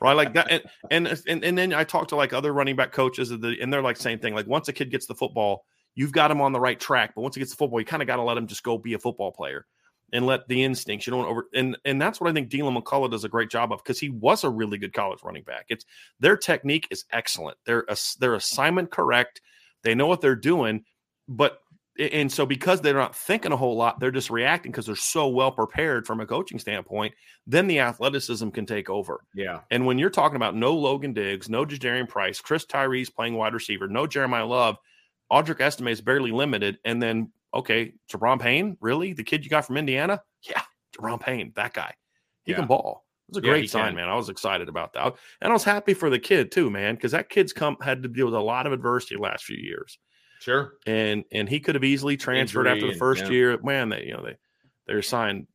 right? Like that. And, and and and then I talk to like other running back coaches, and they're like same thing. Like once a kid gets the football, you've got him on the right track. But once he gets the football, you kind of got to let him just go be a football player and let the instincts. You don't over and and that's what I think Deland McCullough does a great job of because he was a really good college running back. It's their technique is excellent. They're a, assignment correct. They know what they're doing, but and so because they're not thinking a whole lot, they're just reacting because they're so well prepared from a coaching standpoint. Then the athleticism can take over. Yeah. And when you're talking about no Logan Diggs, no Jadarian Price, Chris Tyree's playing wide receiver, no Jeremiyah Love, Audric Estime is barely limited, and then okay, Gi'Bran Payne, really? The kid you got from Indiana? Yeah, Gi'Bran Payne, that guy. He yeah. can ball. It was a great yeah, sign, can. man. I was excited about that. And I was happy for the kid too, man, because that kid's come had to deal with a lot of adversity last few years. Sure. And and he could have easily transferred Injury after the first and, yeah. year. Man, they you know they they're signed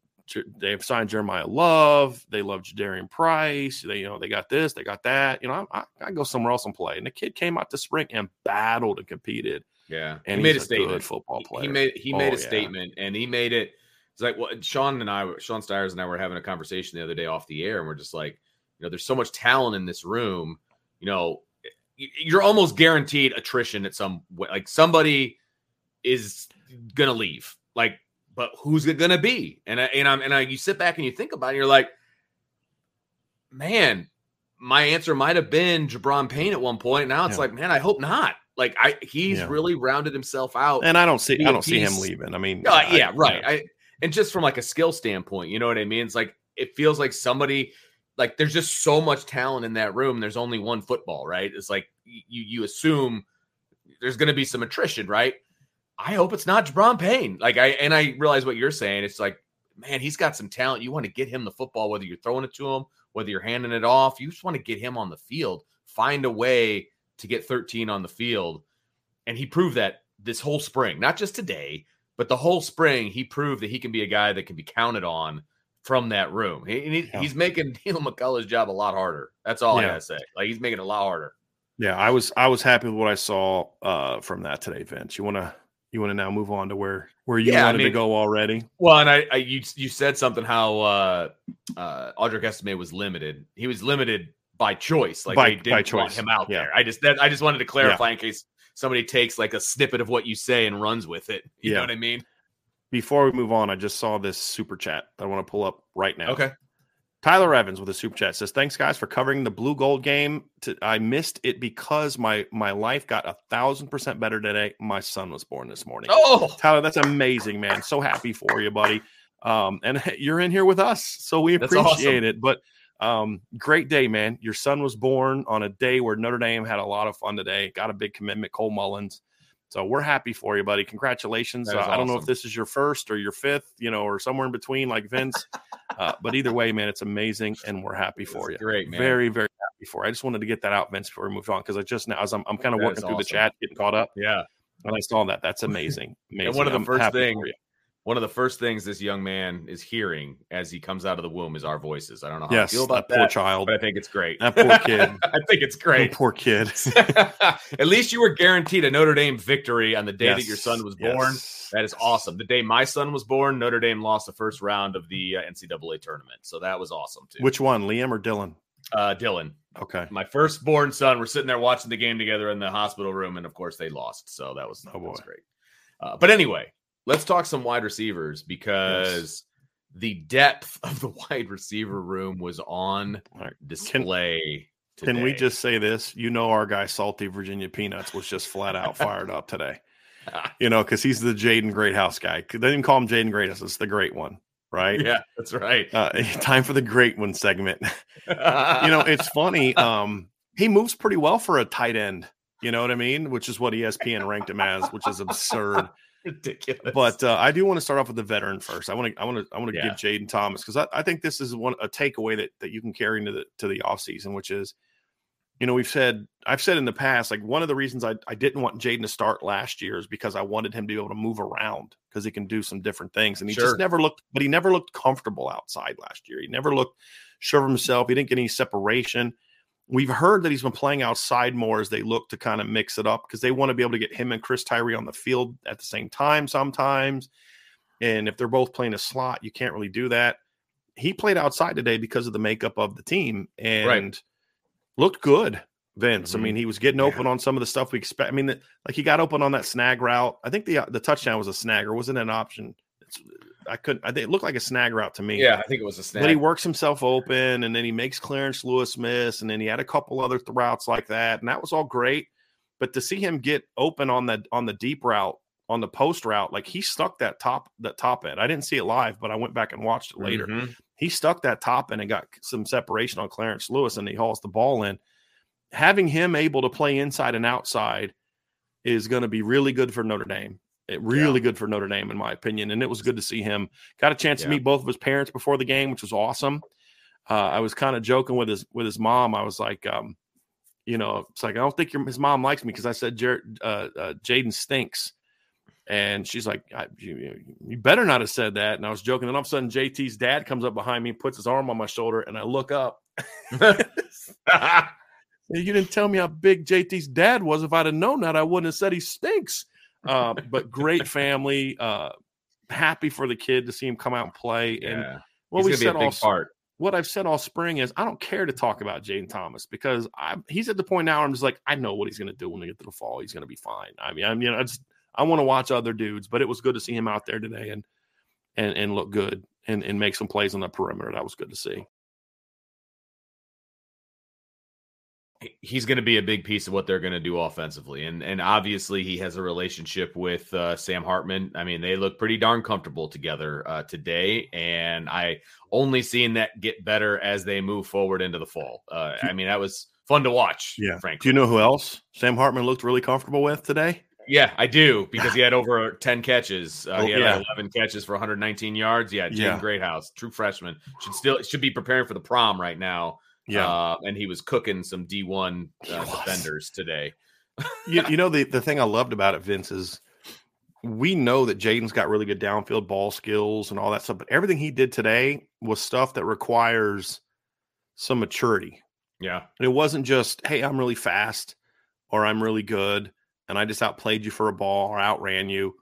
they've signed Jeremiyah Love. They love Jadarian Price. They, you know, they got this, they got that. You know, I, I, I, go somewhere else and play. And the kid came out to spring and battled and competed. Yeah, and he made a, a statement. football player. He made he made oh, a yeah. statement, and he made it. It's like well, Sean and I, Sean Stires and I were having a conversation the other day off the air, and we're just like, you know, there's so much talent in this room. You know, you're almost guaranteed attrition at some way. Like somebody is gonna leave. Like, but who's it gonna be? And I, and I'm and I, you sit back and you think about it, you're like, man, my answer might have been Gi'Bran Payne at one point. Now it's yeah. like, man, I hope not. Like I, he's yeah. really rounded himself out, and I don't see, I don't see him leaving. I mean, uh, I, yeah, right. I, and just from like a skill standpoint, you know what I mean? It's like it feels like somebody, like there's just so much talent in that room. There's only one football, right? It's like you you assume there's going to be some attrition, right? I hope it's not Gi'Bran Payne. Like I and I realize what you're saying. It's like, man, he's got some talent. You want to get him the football, whether you're throwing it to him, whether you're handing it off. You just want to get him on the field. Find a way to get 13 on the field. And he proved that this whole spring, not just today, but the whole spring, he proved that he can be a guy that can be counted on from that room. He, he, yeah. He's making Deland McCullough's job a lot harder. That's all yeah. I gotta say. Like he's making it a lot harder. Yeah, I was I was happy with what I saw uh, from that today, Vince. You want to you want to now move on to where where you yeah, wanted I mean, to go already? Well, and I, I, you you said something how uh, uh, Audric Estime was limited. He was limited by choice. Like by, they didn't want him out yeah. there. I just that, I just wanted to clarify in case somebody takes like a snippet of what you say and runs with it. You know what I mean? Before we move on, I just saw this super chat that I want to pull up right now. Okay. Tyler Evans with a super chat says, "Thanks guys for covering the blue gold game. I missed it because my my life got a thousand percent better today. My son was born this morning. Oh, Tyler, that's amazing, man. So happy for you, buddy. Um, and you're in here with us, so we appreciate awesome. it. But um, great day, man. Your son was born on a day where Notre Dame had a lot of fun today. Got a big commitment, Cole Mullins. So we're happy for you, buddy. Congratulations. Uh, awesome. I don't know if this is your first or your fifth, you know, or somewhere in between, like Vince. uh, but either way, man, it's amazing, and we're happy for you. Great, man. Very, very happy for. You. I just wanted to get that out, Vince, before we move on, because I just now, as I'm, I'm kind of working through awesome. the chat, getting caught up. Yeah, and I saw that. That's amazing. amazing. And one of the I'm first things one of the first things this young man is hearing as he comes out of the womb is our voices. I don't know how yes, I feel about that, poor child, but I think it's great. That poor kid. I think it's great. That poor kid. At least you were guaranteed a Notre Dame victory on the day yes, that your son was born. Yes. That is awesome. The day my son was born, Notre Dame lost the first round of the uh, NCAA tournament, so that was awesome too. Which one, Liam or Dylan? Uh, Dylan. Okay. My firstborn son. We're sitting there watching the game together in the hospital room, and of course they lost. So that was, oh, that was great. Uh, but anyway, let's talk some wide receivers because yes. the depth of the wide receiver room was on right. display. Can, can, we just say this? You know, our guy Salty Virginia Peanuts was just flat out fired up today. You know, because he's the Jaden Greathouse guy. They didn't call him Jaden Greathouse; it's the Great One, right? Yeah, that's right. Uh, time for the Great One segment. you know, it's funny. Um, he moves pretty well for a tight end. You know what I mean? Which is what ESPN ranked him as, which is absurd ridiculous. But uh, I do want to start off with the veteran first. I want to I want to I want to yeah. give Jayden Thomas because I, I, think this is one a takeaway that that you can carry into the to the offseason, which is, you know, we've said I've said in the past, like one of the reasons I, I didn't want Jayden to start last year is because I wanted him to be able to move around because he can do some different things. And he sure. just never looked, but he never looked comfortable outside last year. He never looked sure of himself. He didn't get any separation. We've heard that he's been playing outside more as they look to kind of mix it up because they want to be able to get him and Chris Tyree on the field at the same time sometimes. And if they're both playing a slot, you can't really do that. He played outside today because of the makeup of the team and Right. looked good. Vince. Mhm. I mean, he was getting open on some of the stuff we expect. I mean, the, like he got open on that snag route. I think the uh, the touchdown was a snag or wasn't an option. It's, I couldn't. I think it looked like a snag route to me. Yeah, I think it was a snag. But he works himself open, and then he makes Clarence Lewis miss, and then he had a couple other th- routes like that, and that was all great. But to see him get open on the on the deep route, on the post route, like he stuck that top that top end. I didn't see it live, but I went back and watched it later. Mhm. He stuck that top end and got some separation on Clarence Lewis, and he hauls the ball in. Having him able to play inside and outside is going to be really good for Notre Dame. It really good for Notre Dame, in my opinion. And it was good to see him. Got a chance to meet both of his parents before the game, which was awesome. Uh, I was kind of joking with his with his mom. I was like, um, you know, it's like I don't think your, his mom likes me because I said Jared, uh, uh, Jaden stinks, and she's like, I, you, you better not have said that. And I was joking. And all of a sudden, JT's dad comes up behind me, puts his arm on my shoulder, and I look up. You didn't tell me how big JT's dad was. If I'd have known that, I wouldn't have said he stinks. Uh, but great family. Uh, happy for the kid to see him come out and play. And what he's we said all part. what I've said all spring is I don't care to talk about Jayden Thomas because I, he's at the point now where I'm just like I know what he's going to do when we get to the fall. He's going to be fine. I mean, you know I just I want to watch other dudes, but it was good to see him out there today and and and look good and and make some plays on the perimeter. That was good to see. He's going to be a big piece of what they're going to do offensively, and and obviously he has a relationship with uh, Sam Hartman. I mean, they look pretty darn comfortable together uh, today, and I only seen that get better as they move forward into the fall. Uh, I mean, that was fun to watch. Yeah, frankly. Do you know who else Sam Hartman looked really comfortable with today? Yeah, I do because he had over 10 catches. Uh, Oh, he had yeah. 11 catches for 119 yards. Yeah, Jaden Yeah. Greathouse, true freshman, should still should be preparing for the prom right now. Uh, and he was cooking some D1 uh, defenders today. you, you know the the thing I loved about it, Vince, is we know that Jaden's got really good downfield ball skills and all that stuff, but everything he did today was stuff that requires some maturity. Yeah, And it wasn't just, hey, I'm really fast or I'm really good and I just outplayed you for a ball or outran you.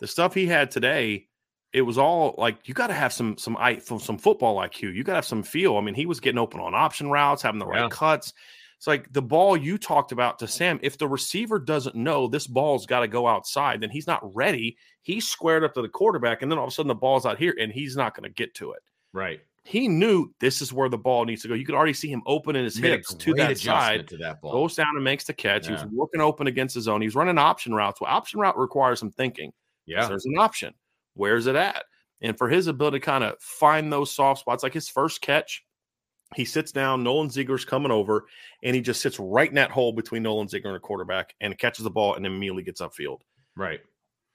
The stuff he had today, it was all like you got to have some some i some football IQ. You got to have some feel. I mean, he was getting open on option routes, having the right Yeah. cuts. It's like the ball you talked about to Sam. If the receiver doesn't know this ball's got to go outside, then he's not ready. He's squared up to the quarterback, and then all of a sudden the ball's out here, and he's not going to get to it right. he knew this is where the ball needs to go. You could already see him opening his made hips to that side, to that ball. goes down and makes the catch. He Yeah. was working open against his zone. He's running option routes. Well, option route requires some thinking. yeah, There's an option. Where's it at? And for his ability to kind of find those soft spots, like his first catch, he sits down. Nolan Ziegler's coming over, and he just sits right in that hole between Nolan Ziegler and the quarterback and catches the ball and immediately gets upfield. right.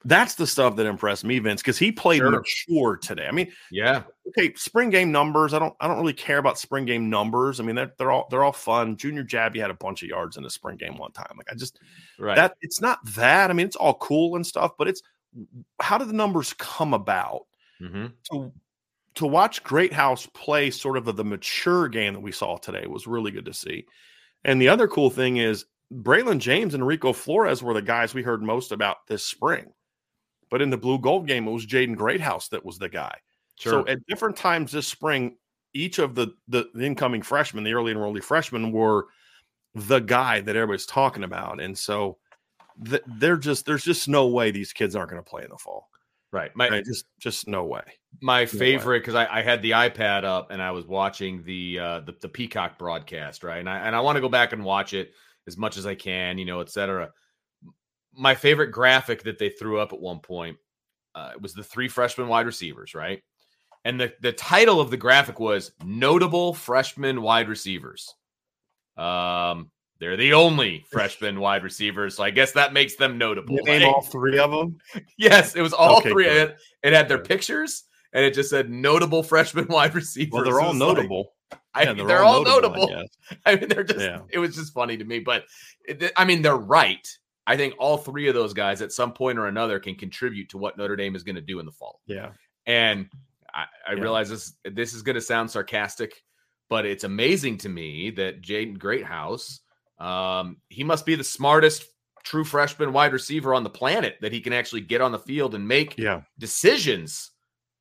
That's the stuff that impressed me, Vince, because he played Sure. mature today. I mean, Yeah, okay, spring game numbers. I don't I don't really care about spring game numbers. I mean, they're they're all they're all fun. Junior Jabbie had a bunch of yards in the spring game one time. Like I just right. that it's not that. I mean, it's all cool and stuff, but it's how did the numbers come about? hmm To to watch Greathouse play sort of the, the mature game that we saw today was really good to see. And the other cool thing is Braylon James and Rico Flores were the guys we heard most about this spring. But in the blue gold game, it was Jaden Greathouse that was the guy. Sure. So at different times this spring, each of the, the the incoming freshmen, the early enrollee freshmen, were the guy that everybody's talking about, and so they're just there's just no way these kids aren't going to play in the fall. right. My Right? Just just no way. my favorite because I, I had the iPad up and I was watching the uh the, the Peacock broadcast, right? And I and I want to go back and watch it as much as I can, you know, etc. My favorite graphic that they threw up at one point uh, was the three freshman wide receivers, right? And the, the title of the graphic was Notable Freshman Wide Receivers. Um, they're the only freshman wide receivers, so I guess that makes them notable. Name Like- all three of them. Yes, it was all Okay, three. It, it had their pictures and it just said notable freshman wide receivers. Well, they're all was like- notable. I, Yeah, they're, all notable. I. I mean, they're just, Yeah. it was just funny to me. But it, I mean, they're right. I think all three of those guys at some point or another can contribute to what Notre Dame is going to do in the fall. Yeah. And I, I Yeah. realize this this is going to sound sarcastic, but it's amazing to me that Jaden Greathouse, um, he must be the smartest true freshman wide receiver on the planet that he can actually get on the field and make Yeah. decisions,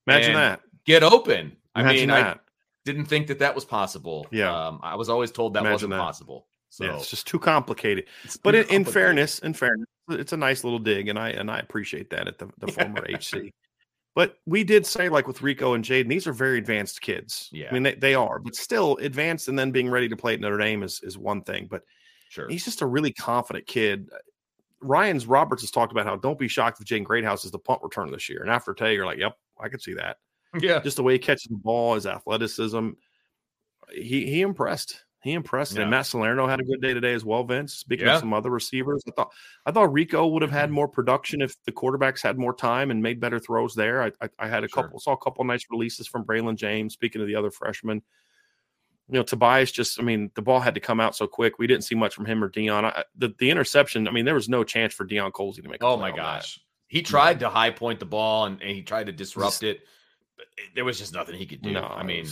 Imagine that. get open. I Imagine mean, I that. didn't think that that was possible. Yeah. um, I was always told that Imagine wasn't that. possible. So, yeah, it's just too complicated. it's But too in, in fairness, in fairness, it's a nice little dig, and I and I appreciate that at the, the former HC. But we did say, like with Rico and Jaden, these are very advanced kids. Yeah. I mean they, they are, but still advanced and then being ready to play at Notre Dame is, is one thing. But sure, he's just a really confident kid. Ryan's Roberts has talked about how don't be shocked if Jaden Greathouse is the punt return this year. And after today, you're like, Yep, I could see that. yeah, Just the way he catches the ball, his athleticism. He he impressed. He impressed. Yeah. And Matt Salerno had a good day today as well, Vince. Speaking Yeah. of some other receivers, I thought I thought Rico would have had Mm-hmm. more production if the quarterbacks had more time and made better throws there. I I, I had a Sure. couple saw a couple nice releases from Braylon James. Speaking of the other freshmen. You know, Tobias just, I mean, the ball had to come out so quick. We didn't see much from him or Deion. I, the, the interception, I mean, there was no chance for Deion Colzie to make Oh my on that. gosh. He tried to high point the ball and, and he tried to disrupt it. But there was just nothing he could do. No, I mean,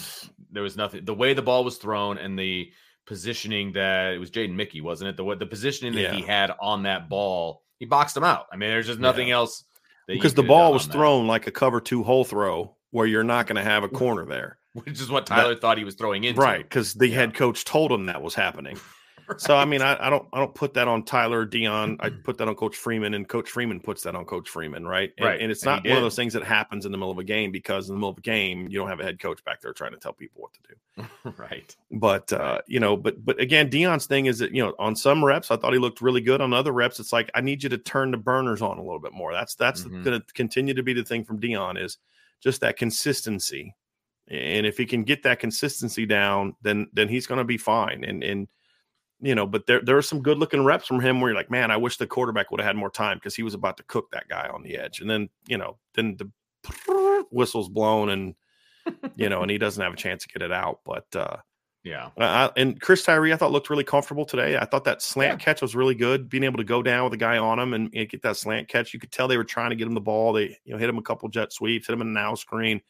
there was nothing. The way the ball was thrown and the positioning that it was Jaden Mickey, wasn't it? The what the positioning that he had on that ball, he boxed him out. I mean, there's just nothing else. because the ball was thrown like a cover two hole throw where you're not going to have a corner there. which is what Tyler thought he was throwing into. right because the Yeah. head coach told him that was happening. So i mean I, I don't i don't put that on tyler Deion. I put that on coach freeman and coach freeman puts that on coach freeman right? And, Right, and it's and not one of those things that happens in the middle of a game because in the middle of a game you don't have a head coach back there trying to tell people what to do. Right. but uh you know but but again Deion's thing is that you know on some reps i thought he looked really good. On other reps it's like i need you to turn the burners on a little bit more. That's that's Mhm. going to continue to be the thing from Deion is just that consistency and if he can get that consistency down then then he's going to be fine and and you know but there there are some good looking reps from him where you're like man i wish the quarterback would have had more time because he was about to cook that guy on the edge and then you know then the whistle's blown and you know and he doesn't have a chance to get it out but uh Yeah. uh, and Chris Tyree, I thought looked really comfortable today. I thought that slant catch was really good. Being able to go down with a guy on him and, and get that slant catch, you could tell they were trying to get him the ball. They you know hit him a couple jet sweeps, hit him in a now screen,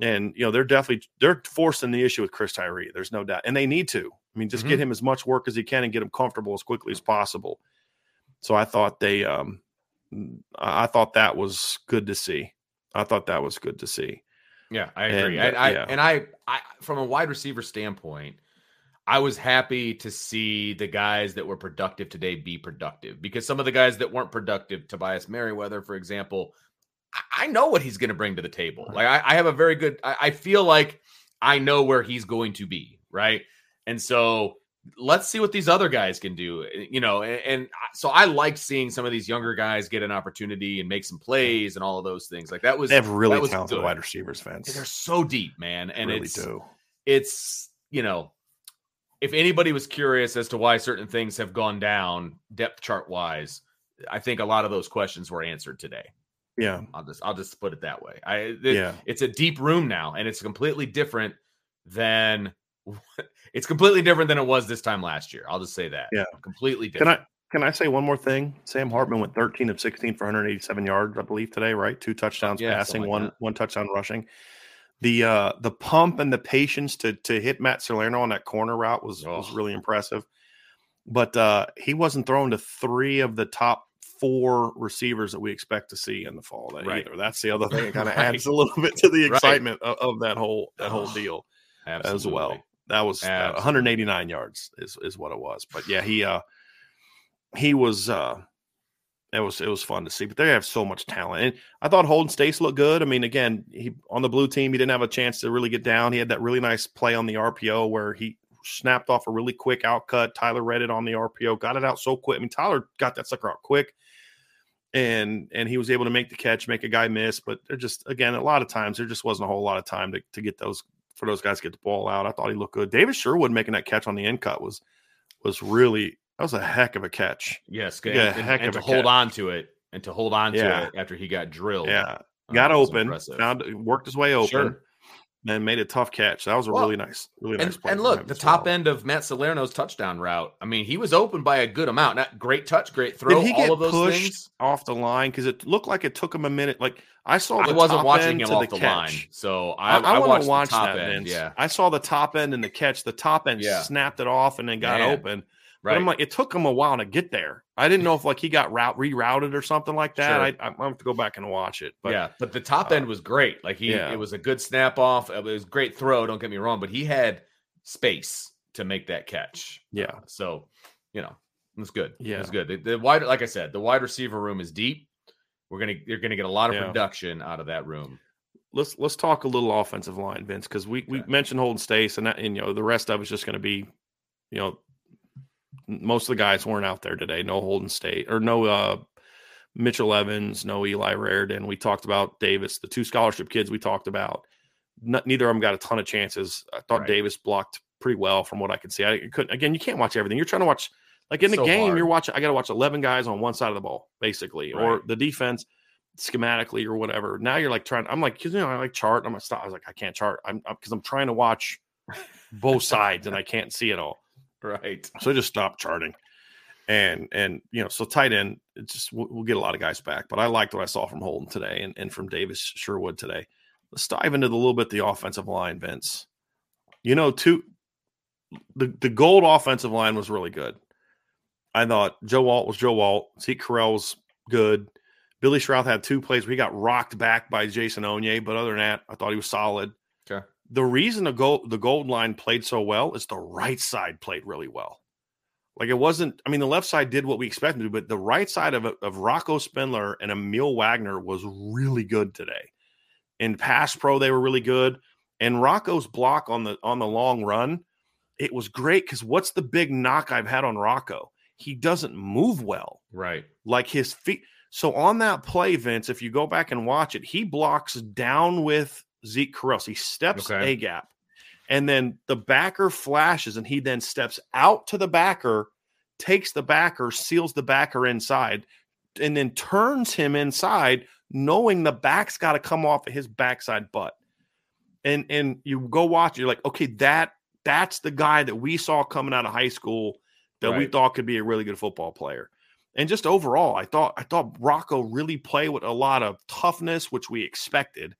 and you know they're definitely they're forcing the issue with Chris Tyree. There's no doubt, and they need to. I mean, just get him as much work as he can and get him comfortable as quickly as possible. So I thought they, um, I I thought that was good to see. I thought that was good to see. Yeah, I agree. And, I yeah. and I, I from a wide receiver standpoint, I was happy to see the guys that were productive today be productive because some of the guys that weren't productive, Tobias Merriweather, for example, I, know what he's going to bring to the table. Like I, I have a very good. I, I feel like I know where he's going to be, right? And so let's see what these other guys can do. eh, You know, and, and so I liked seeing some of these younger guys get an opportunity and make some plays and all of those things. Like that was They have really that was talented good. wide receivers, fans. They're so deep, man, and really it's do. it's you know, if anybody was curious as to why certain things have gone down depth chart wise, I think a lot of those questions were answered today. Yeah, I'll just I'll just put it that way. I it- yeah. it's a deep room now, and it's completely different than it's completely different than it was this time last year. I'll just say that. Yeah. completely different. Can. I can I say one more thing? Sam Hartman went 13 of 16 for 187 yards, I believe, today, right? Two touchdowns Yeah, passing, like one that. one touchdown rushing. The uh the pump and the patience to to hit Matt Salerno on that corner route was was Oh. really impressive. But uh he wasn't thrown to three of the top four receivers that we expect to see in the fall that Right. either. That's the other thing It kind of Right. adds a little bit to the Right. excitement of, of that whole that whole deal as well. That was uh, 189 yards is is what it was. But yeah, he uh he was uh it was it was fun to see. But they have so much talent. And I thought Holden Staes looked good. I mean, again, he on the blue team, he didn't have a chance to really get down. He had that really nice play on the RPO where he snapped off a really quick outcut. Tyler read it on the RPO, got it out so quick. I mean, Tyler got that sucker out quick. And and he was able to make the catch, make a guy miss. But there just again, a lot of times there just wasn't a whole lot of time to, to get those for those guys to get the ball out. I thought he looked good. Davis Sherwood making that catch on the end cut was was really that was a heck of a catch. Yes, Yeah, and, heck and of to a hold catch. on to it and to hold on to it after he got drilled. Yeah. uh, Got open, impressive. found worked his way open, Sure. And made a tough catch. That was a Well, really nice, really nice And, play. and look, the top well. end of Matt Salerno's touchdown route. I mean, he was open by a good amount. Not great touch, great throw. Did he all get of those pushed things. off the line because it looked like it took him a minute? Like I saw, I wasn't watching him off the, catch. line, so I, I, I, want watched to watch the top that, end. Vince. Yeah, I saw the top end and the catch. The top end Yeah. snapped it off and then got Man. open. But I'm like, it took him a while to get there. I didn't know if like he got route rerouted or something like that. Sure. I, I have to go back and watch it. But yeah, but the top uh, end was great. Like he, yeah. it was a good snap off. It was a great throw. Don't get me wrong, but he had space to make that catch. Yeah. Uh, so you know, it was good. Yeah. it was good. The, the wide, like I said, the wide receiver room is deep. We're gonna, you're gonna get a lot of Yeah. production out of that room. let's let's talk a little offensive line, Vince, because we we mentioned Holden Staes, and that, and you know the rest of it's just going to be, you know, most of the guys weren't out there today. No Holden Staes or no uh, Mitchell Evans, no Eli Raridon. We talked about Davis, the two scholarship kids we talked about. Neither of them got a ton of chances. I thought Right. Davis blocked pretty well from what I could see. I couldn't again. You can't watch everything. You're trying to watch like in the So game. hard. You're watching. I got to watch 11 guys on one side of the ball, basically, or the defense schematically or whatever. Now you're like trying. I'm like, you know, I like chart. I'm like, stop. I was like, I can't chart. I'm because I'm trying to watch both sides and I can't see it all. Right. So just stopped charting. And and you know, so tight end, it's just we'll, we'll get a lot of guys back. But I liked what I saw from Holden today and, and from Davis Sherwood today. Let's dive into the little bit the offensive line, Vince. You know, two the the gold offensive line was really good. I thought Joe Alt was Joe Alt. Zeke Correll was good. Billy Schrauth had two plays where he got rocked back by Jason Onye, but other than that, I thought he was solid. Okay. The reason the gold the gold line played so well is the right side played really well. Like it wasn't. I mean, the left side did what we expected to, but the right side of of Rocco Spindler and Aamil Wagner was really good today. In pass pro, they were really good. And Rocco's block on the on the long run, it was great because what's the big knock I've had on Rocco? He doesn't move well. Right. Like his feet. So on that play, Vince, if you go back and watch it, he blocks down with Zeke Correll. He steps Okay. a gap. And then the backer flashes, and he then steps out to the backer, takes the backer, seals the backer inside, and then turns him inside, knowing the back's got to come off of his backside butt. And and you go watch, you're like, okay, that that's the guy that we saw coming out of high school that we thought could be a really good football player. And just overall, I thought I thought Rocco really played with a lot of toughness, which we expected.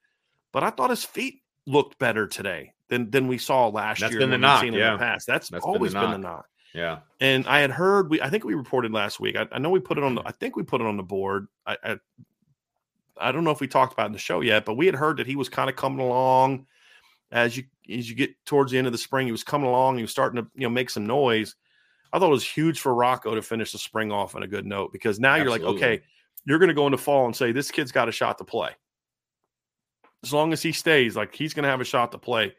But I thought his feet looked better today than than we saw last That's year. been the knock, seen in yeah. the past. That's, That's been the always been the knock. Yeah. And I had heard we I think we reported last week. I, I know we put it on the I think we put it on the board. I, I I don't know if we talked about it in the show yet, but we had heard that he was kind of coming along as you as you get towards the end of the spring. He was coming along. He was starting to you know make some noise. I thought it was huge for Rocco to finish the spring off on a good note because now you're like, okay, you're going to go into fall and say this kid's got a shot to play. As long as he stays, like he's going to have a shot to play.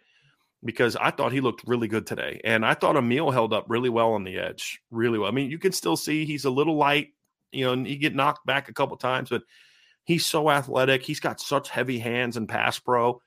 Because I thought he looked really good today, and I thought Aamil held up really well on the edge, really well. I mean, you can still see he's a little light, you know, and he get knocked back a couple times, but he's so athletic. He's got such heavy hands and pass pro.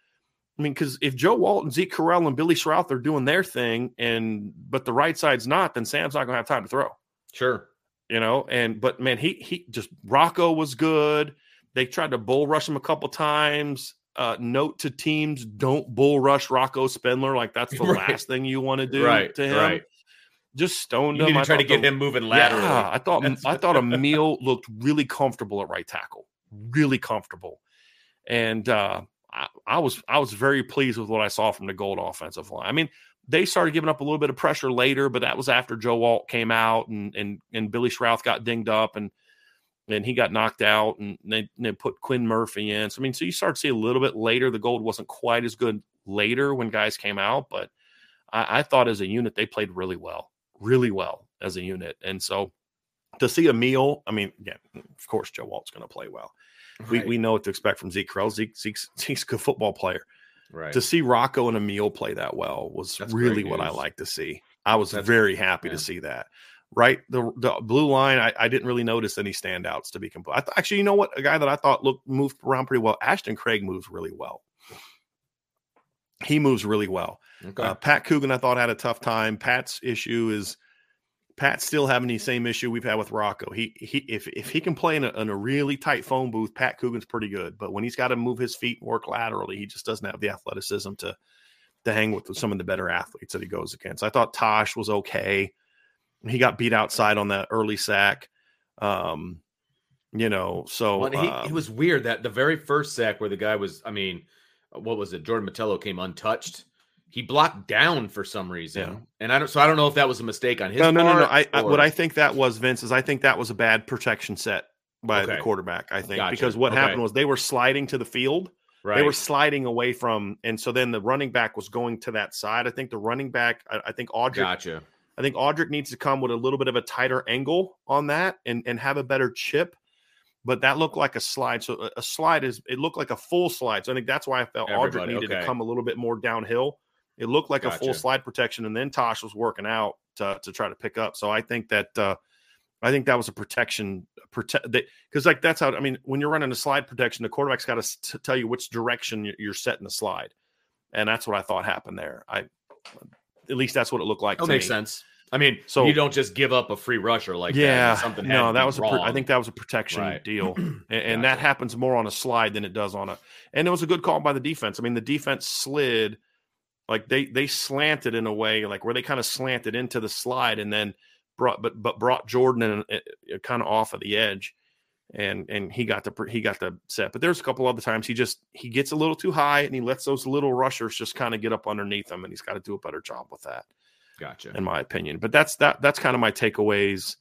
I mean, because if Joe Walton, Zeke Correll, and Billy Schrauth are doing their thing, and but the right side's not, then Sam's not going to have time to throw Sure. you know. And but man, he he just Rocco was good. They tried to bull rush him a couple times. Uh, note to teams: don't bull rush Rocco Spindler. Like that's the Right. last thing you want to do right. to him. Right. Just stoned You him. need to I try to get the- him moving laterally. Yeah, I thought I thought Aamil looked really comfortable at right tackle, really comfortable, and uh, I, I was I was very pleased with what I saw from the Gold offensive line. I mean, they started giving up a little bit of pressure later, but that was after Joe Alt came out and and and Billy Schrauth got dinged up and and he got knocked out and they, they put Quinn Murphy in. So I mean, so you start to see a little bit later. The Gold wasn't quite as good later when guys came out, but I, I thought as a unit they played really well, really well as a unit. And so to see Aamil, I mean, yeah, of course Joe Alt's going to play well. We, Right. we know what to expect from Zeke Correll. Zeke, Zeke's, Zeke's a good football player. right. To see Rocco and Aamil play that well was That's really what I like to see. I was That's- very happy yeah. to see that. Right, the the blue line. I, I didn't really notice any standouts to be complete. I th- actually, you know what? A guy that I thought looked moved around pretty well. Ashton Craig moves really well. He moves really well. okay. Uh, Pat Coogan, I thought had a tough time. Pat's issue is Pat's still having the same issue we've had with Rocco. He he if if he can play in a, in a really tight phone booth, Pat Coogan's pretty good. But when he's got to move his feet and work laterally, he just doesn't have the athleticism to to hang with some of the better athletes that he goes against. I thought Tosh was okay. He got beat outside on that early sack. Um, you know, so Well, he, um, it was weird that the very first sack where the guy was, I mean, what was it? Jordan Botelho came untouched. he blocked down for some reason, Yeah. and I don't. So I don't know if that was a mistake on his. No, no, no, no. I, I, what I think that was, Vince, is I think that was a bad protection set by the quarterback. I think Gotcha. because what Okay. happened was they were sliding to the field. right. They were sliding away from, and so then the running back was going to that side. I think the running back, I, I think Audric, gotcha. I think Audric needs to come with a little bit of a tighter angle on that and and have a better chip. But that looked like a slide. So a, a slide is it looked like a full slide. So I think that's why I felt Audric needed okay. to come a little bit more downhill. It looked like a full slide protection, and then Tosh was working out to, to try to pick up. So I think that uh, I think that was a protection protect because like that's how I mean when you're running a slide protection, the quarterback's got to tell you which direction you're setting the slide, and that's what I thought happened there. I at least that's what it looked like. That makes me. sense. I mean, So- you don't just give up a free rusher like that. yeah, something had no, that was a. Pro- I think that was a protection Right. deal, and, and that happens more on a slide than it does on a. And it was a good call by the defense. I mean, the defense slid, like they they slanted in a way, like where they kind of slanted into the slide, and then brought but but brought Jordan in eh, eh, kind of off of the edge, and and he got the he got the set. But there's a couple other times he just he gets a little too high, and he lets those little rushers just kind of get up underneath him, and he's got to do a better job with that gotcha. in my opinion. But that's that that's kind of my takeaways.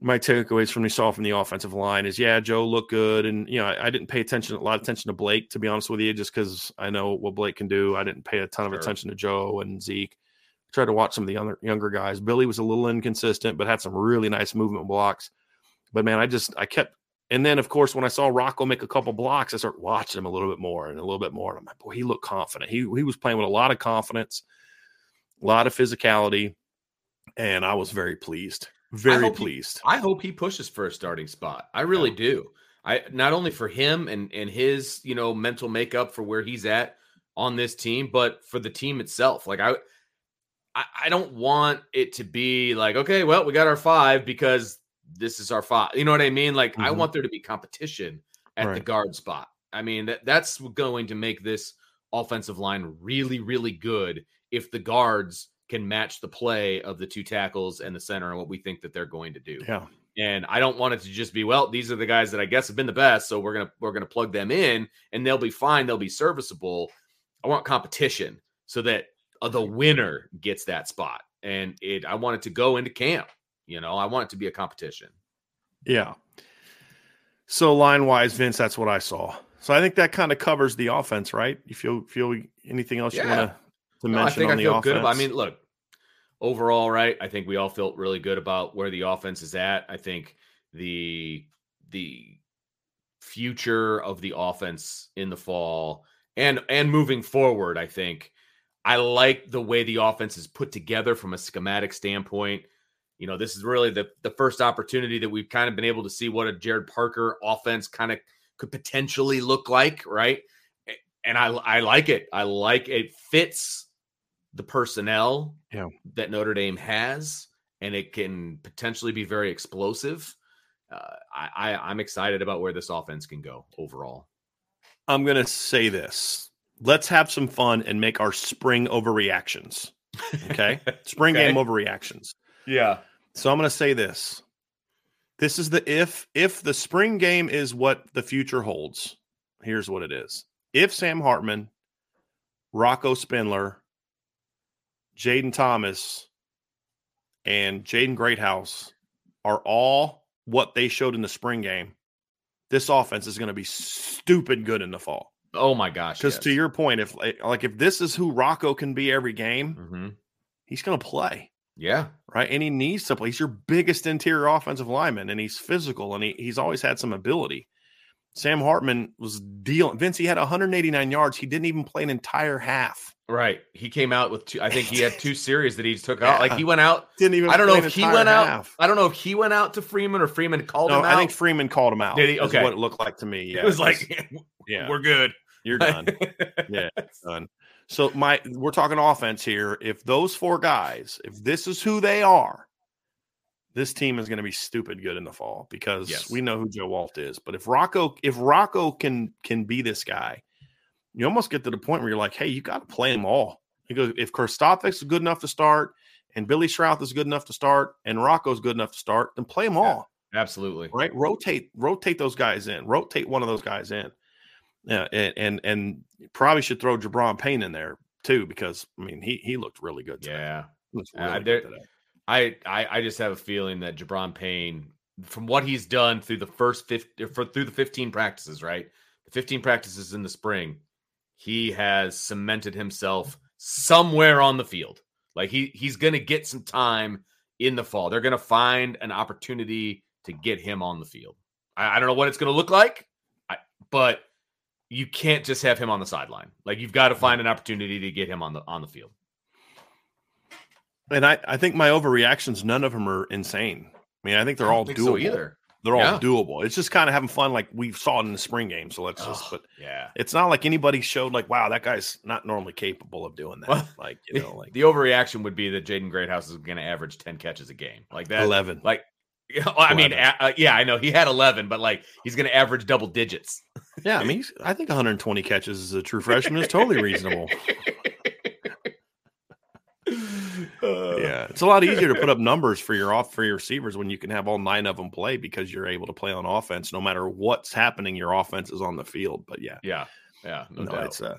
My takeaways from we saw from the offensive line is yeah, Joe looked good, and you know I, I didn't pay attention a lot of attention to Blake to be honest with you, just because I know what Blake can do. I didn't pay a ton of attention to Joe and Zeke. Tried to watch some of the other younger guys. Billy was a little inconsistent, but had some really nice movement blocks. But man, I just I kept. And then, of course, when I saw Rocco make a couple blocks, I started watching him a little bit more and a little bit more. And I'm like, boy, he looked confident. He he was playing with a lot of confidence, a lot of physicality, and I was very pleased. Very he- pleased. I hope he pushes for a starting spot. I really do. I not only for him and and his you know mental makeup for where he's at on this team, but for the team itself. Like I, I, I don't want it to be like okay, well we got our five because this is our five. You know what I mean? Like I Mhm. want there to be competition at the guard spot. I mean that that's going to make this offensive line really really good if the guards can match the play of the two tackles and the center and what we think that they're going to do. yeah. And I don't want it to just be, well, these are the guys that I guess have been the best, so we're gonna we're gonna plug them in and they'll be fine, they'll be serviceable. I want competition so that uh, the winner gets that spot, and it I want it to go into camp. You know, I want it to be a competition. Yeah. So line wise, Vince, that's what I saw. So I think that kind of covers the offense, right? You feel feel anything else you want to No, I mention think on I the feel offense? good about. I mean, look, overall, right? I think we all felt really good about where the offense is at. I think the the future of the offense in the fall and and moving forward, I think I like the way the offense is put together from a schematic standpoint. You know, this is really the the first opportunity that we've kind of been able to see what a Gerad Parker offense kind of could potentially look like, right? And I I like it. I like it fits the personnel Yeah. that Notre Dame has, and it can potentially be very explosive. Uh, I, I I'm excited about where this offense can go overall. I'm going to say this. Let's have some fun and make our spring overreactions. Okay? Spring Okay. game overreactions. Yeah. So I'm going to say this. This is the if if the spring game is what the future holds. Here's what it is. If Sam Hartman, Rocco Spindler, Jayden Thomas, and Jaden Greathouse are all what they showed in the spring game, this offense is going to be stupid good in the fall. Oh my gosh. Because to your point, if like if this is who Rocco can be every game, hmm he's going to play yeah, right? And he needs to play. He's your biggest interior offensive lineman, and he's physical, and he, he's always had some ability. Sam Hartman was dealing. Vince, he had 189 yards. He didn't even play an entire half. right. He came out with two. I think he had two series that he took out. Like he went out. Didn't even. I don't know if he went out. I don't know if he went out to Freeman or Freeman called No, him out. I think Freeman called him out. Did he? Okay. what it looked like to me. Yeah, it was like, yeah, we're good. you're done. Yeah. done. So my we're talking offense here. If those four guys, if this is who they are, this team is going to be stupid good in the fall because Yes. we know who Joe Alt is. But if Rocco, if Rocco can can be this guy, you almost get to the point where you're like, hey, you got to play them all. Because if Kristofic is good enough to start, and Billy Schrauth is good enough to start, and Rocco's good enough to start, then play them Yeah. all Absolutely. right? Rotate, rotate those guys in. Rotate one of those guys in. Yeah, and and, and probably should throw Gi'Bran Payne in there too, because I mean he he looked really good. Today. Yeah, Looks Uh, there- good. I, I I just have a feeling that Gi'Bran Payne, from what he's done through the first 50, for through the 15 practices, right? The 15 practices in the spring, he has cemented himself somewhere on the field. Like he he's gonna get some time in the fall. They're gonna find an opportunity to get him on the field. I, I don't know what it's gonna look like, I, but you can't just have him on the sideline. Like you've got to find an opportunity to get him on the on the field. And I, I think my overreactions, none of them are insane. I mean, I think they're I all think doable. so either. They're Yeah. all doable. It's just kind of having fun, like we saw it in the spring game. So let's just, but yeah. it's not like anybody showed like, wow, that guy's not normally capable of doing that. Well, like you know, like the overreaction would be that Jaden Greathouse is going to average 10 catches a game. Like that. eleven. Like, yeah, well, I mean, uh, yeah, I know he had 11, but like he's going to average double digits. yeah, I mean, he's, I think 120 catches as a true freshman is totally reasonable. Uh, yeah, it's a lot easier to put up numbers for your off for your receivers when you can have all nine of them play because you're able to play on offense no matter what's happening. Your offense is on the field. But yeah, Yeah. Yeah. No, no, doubt. it's uh,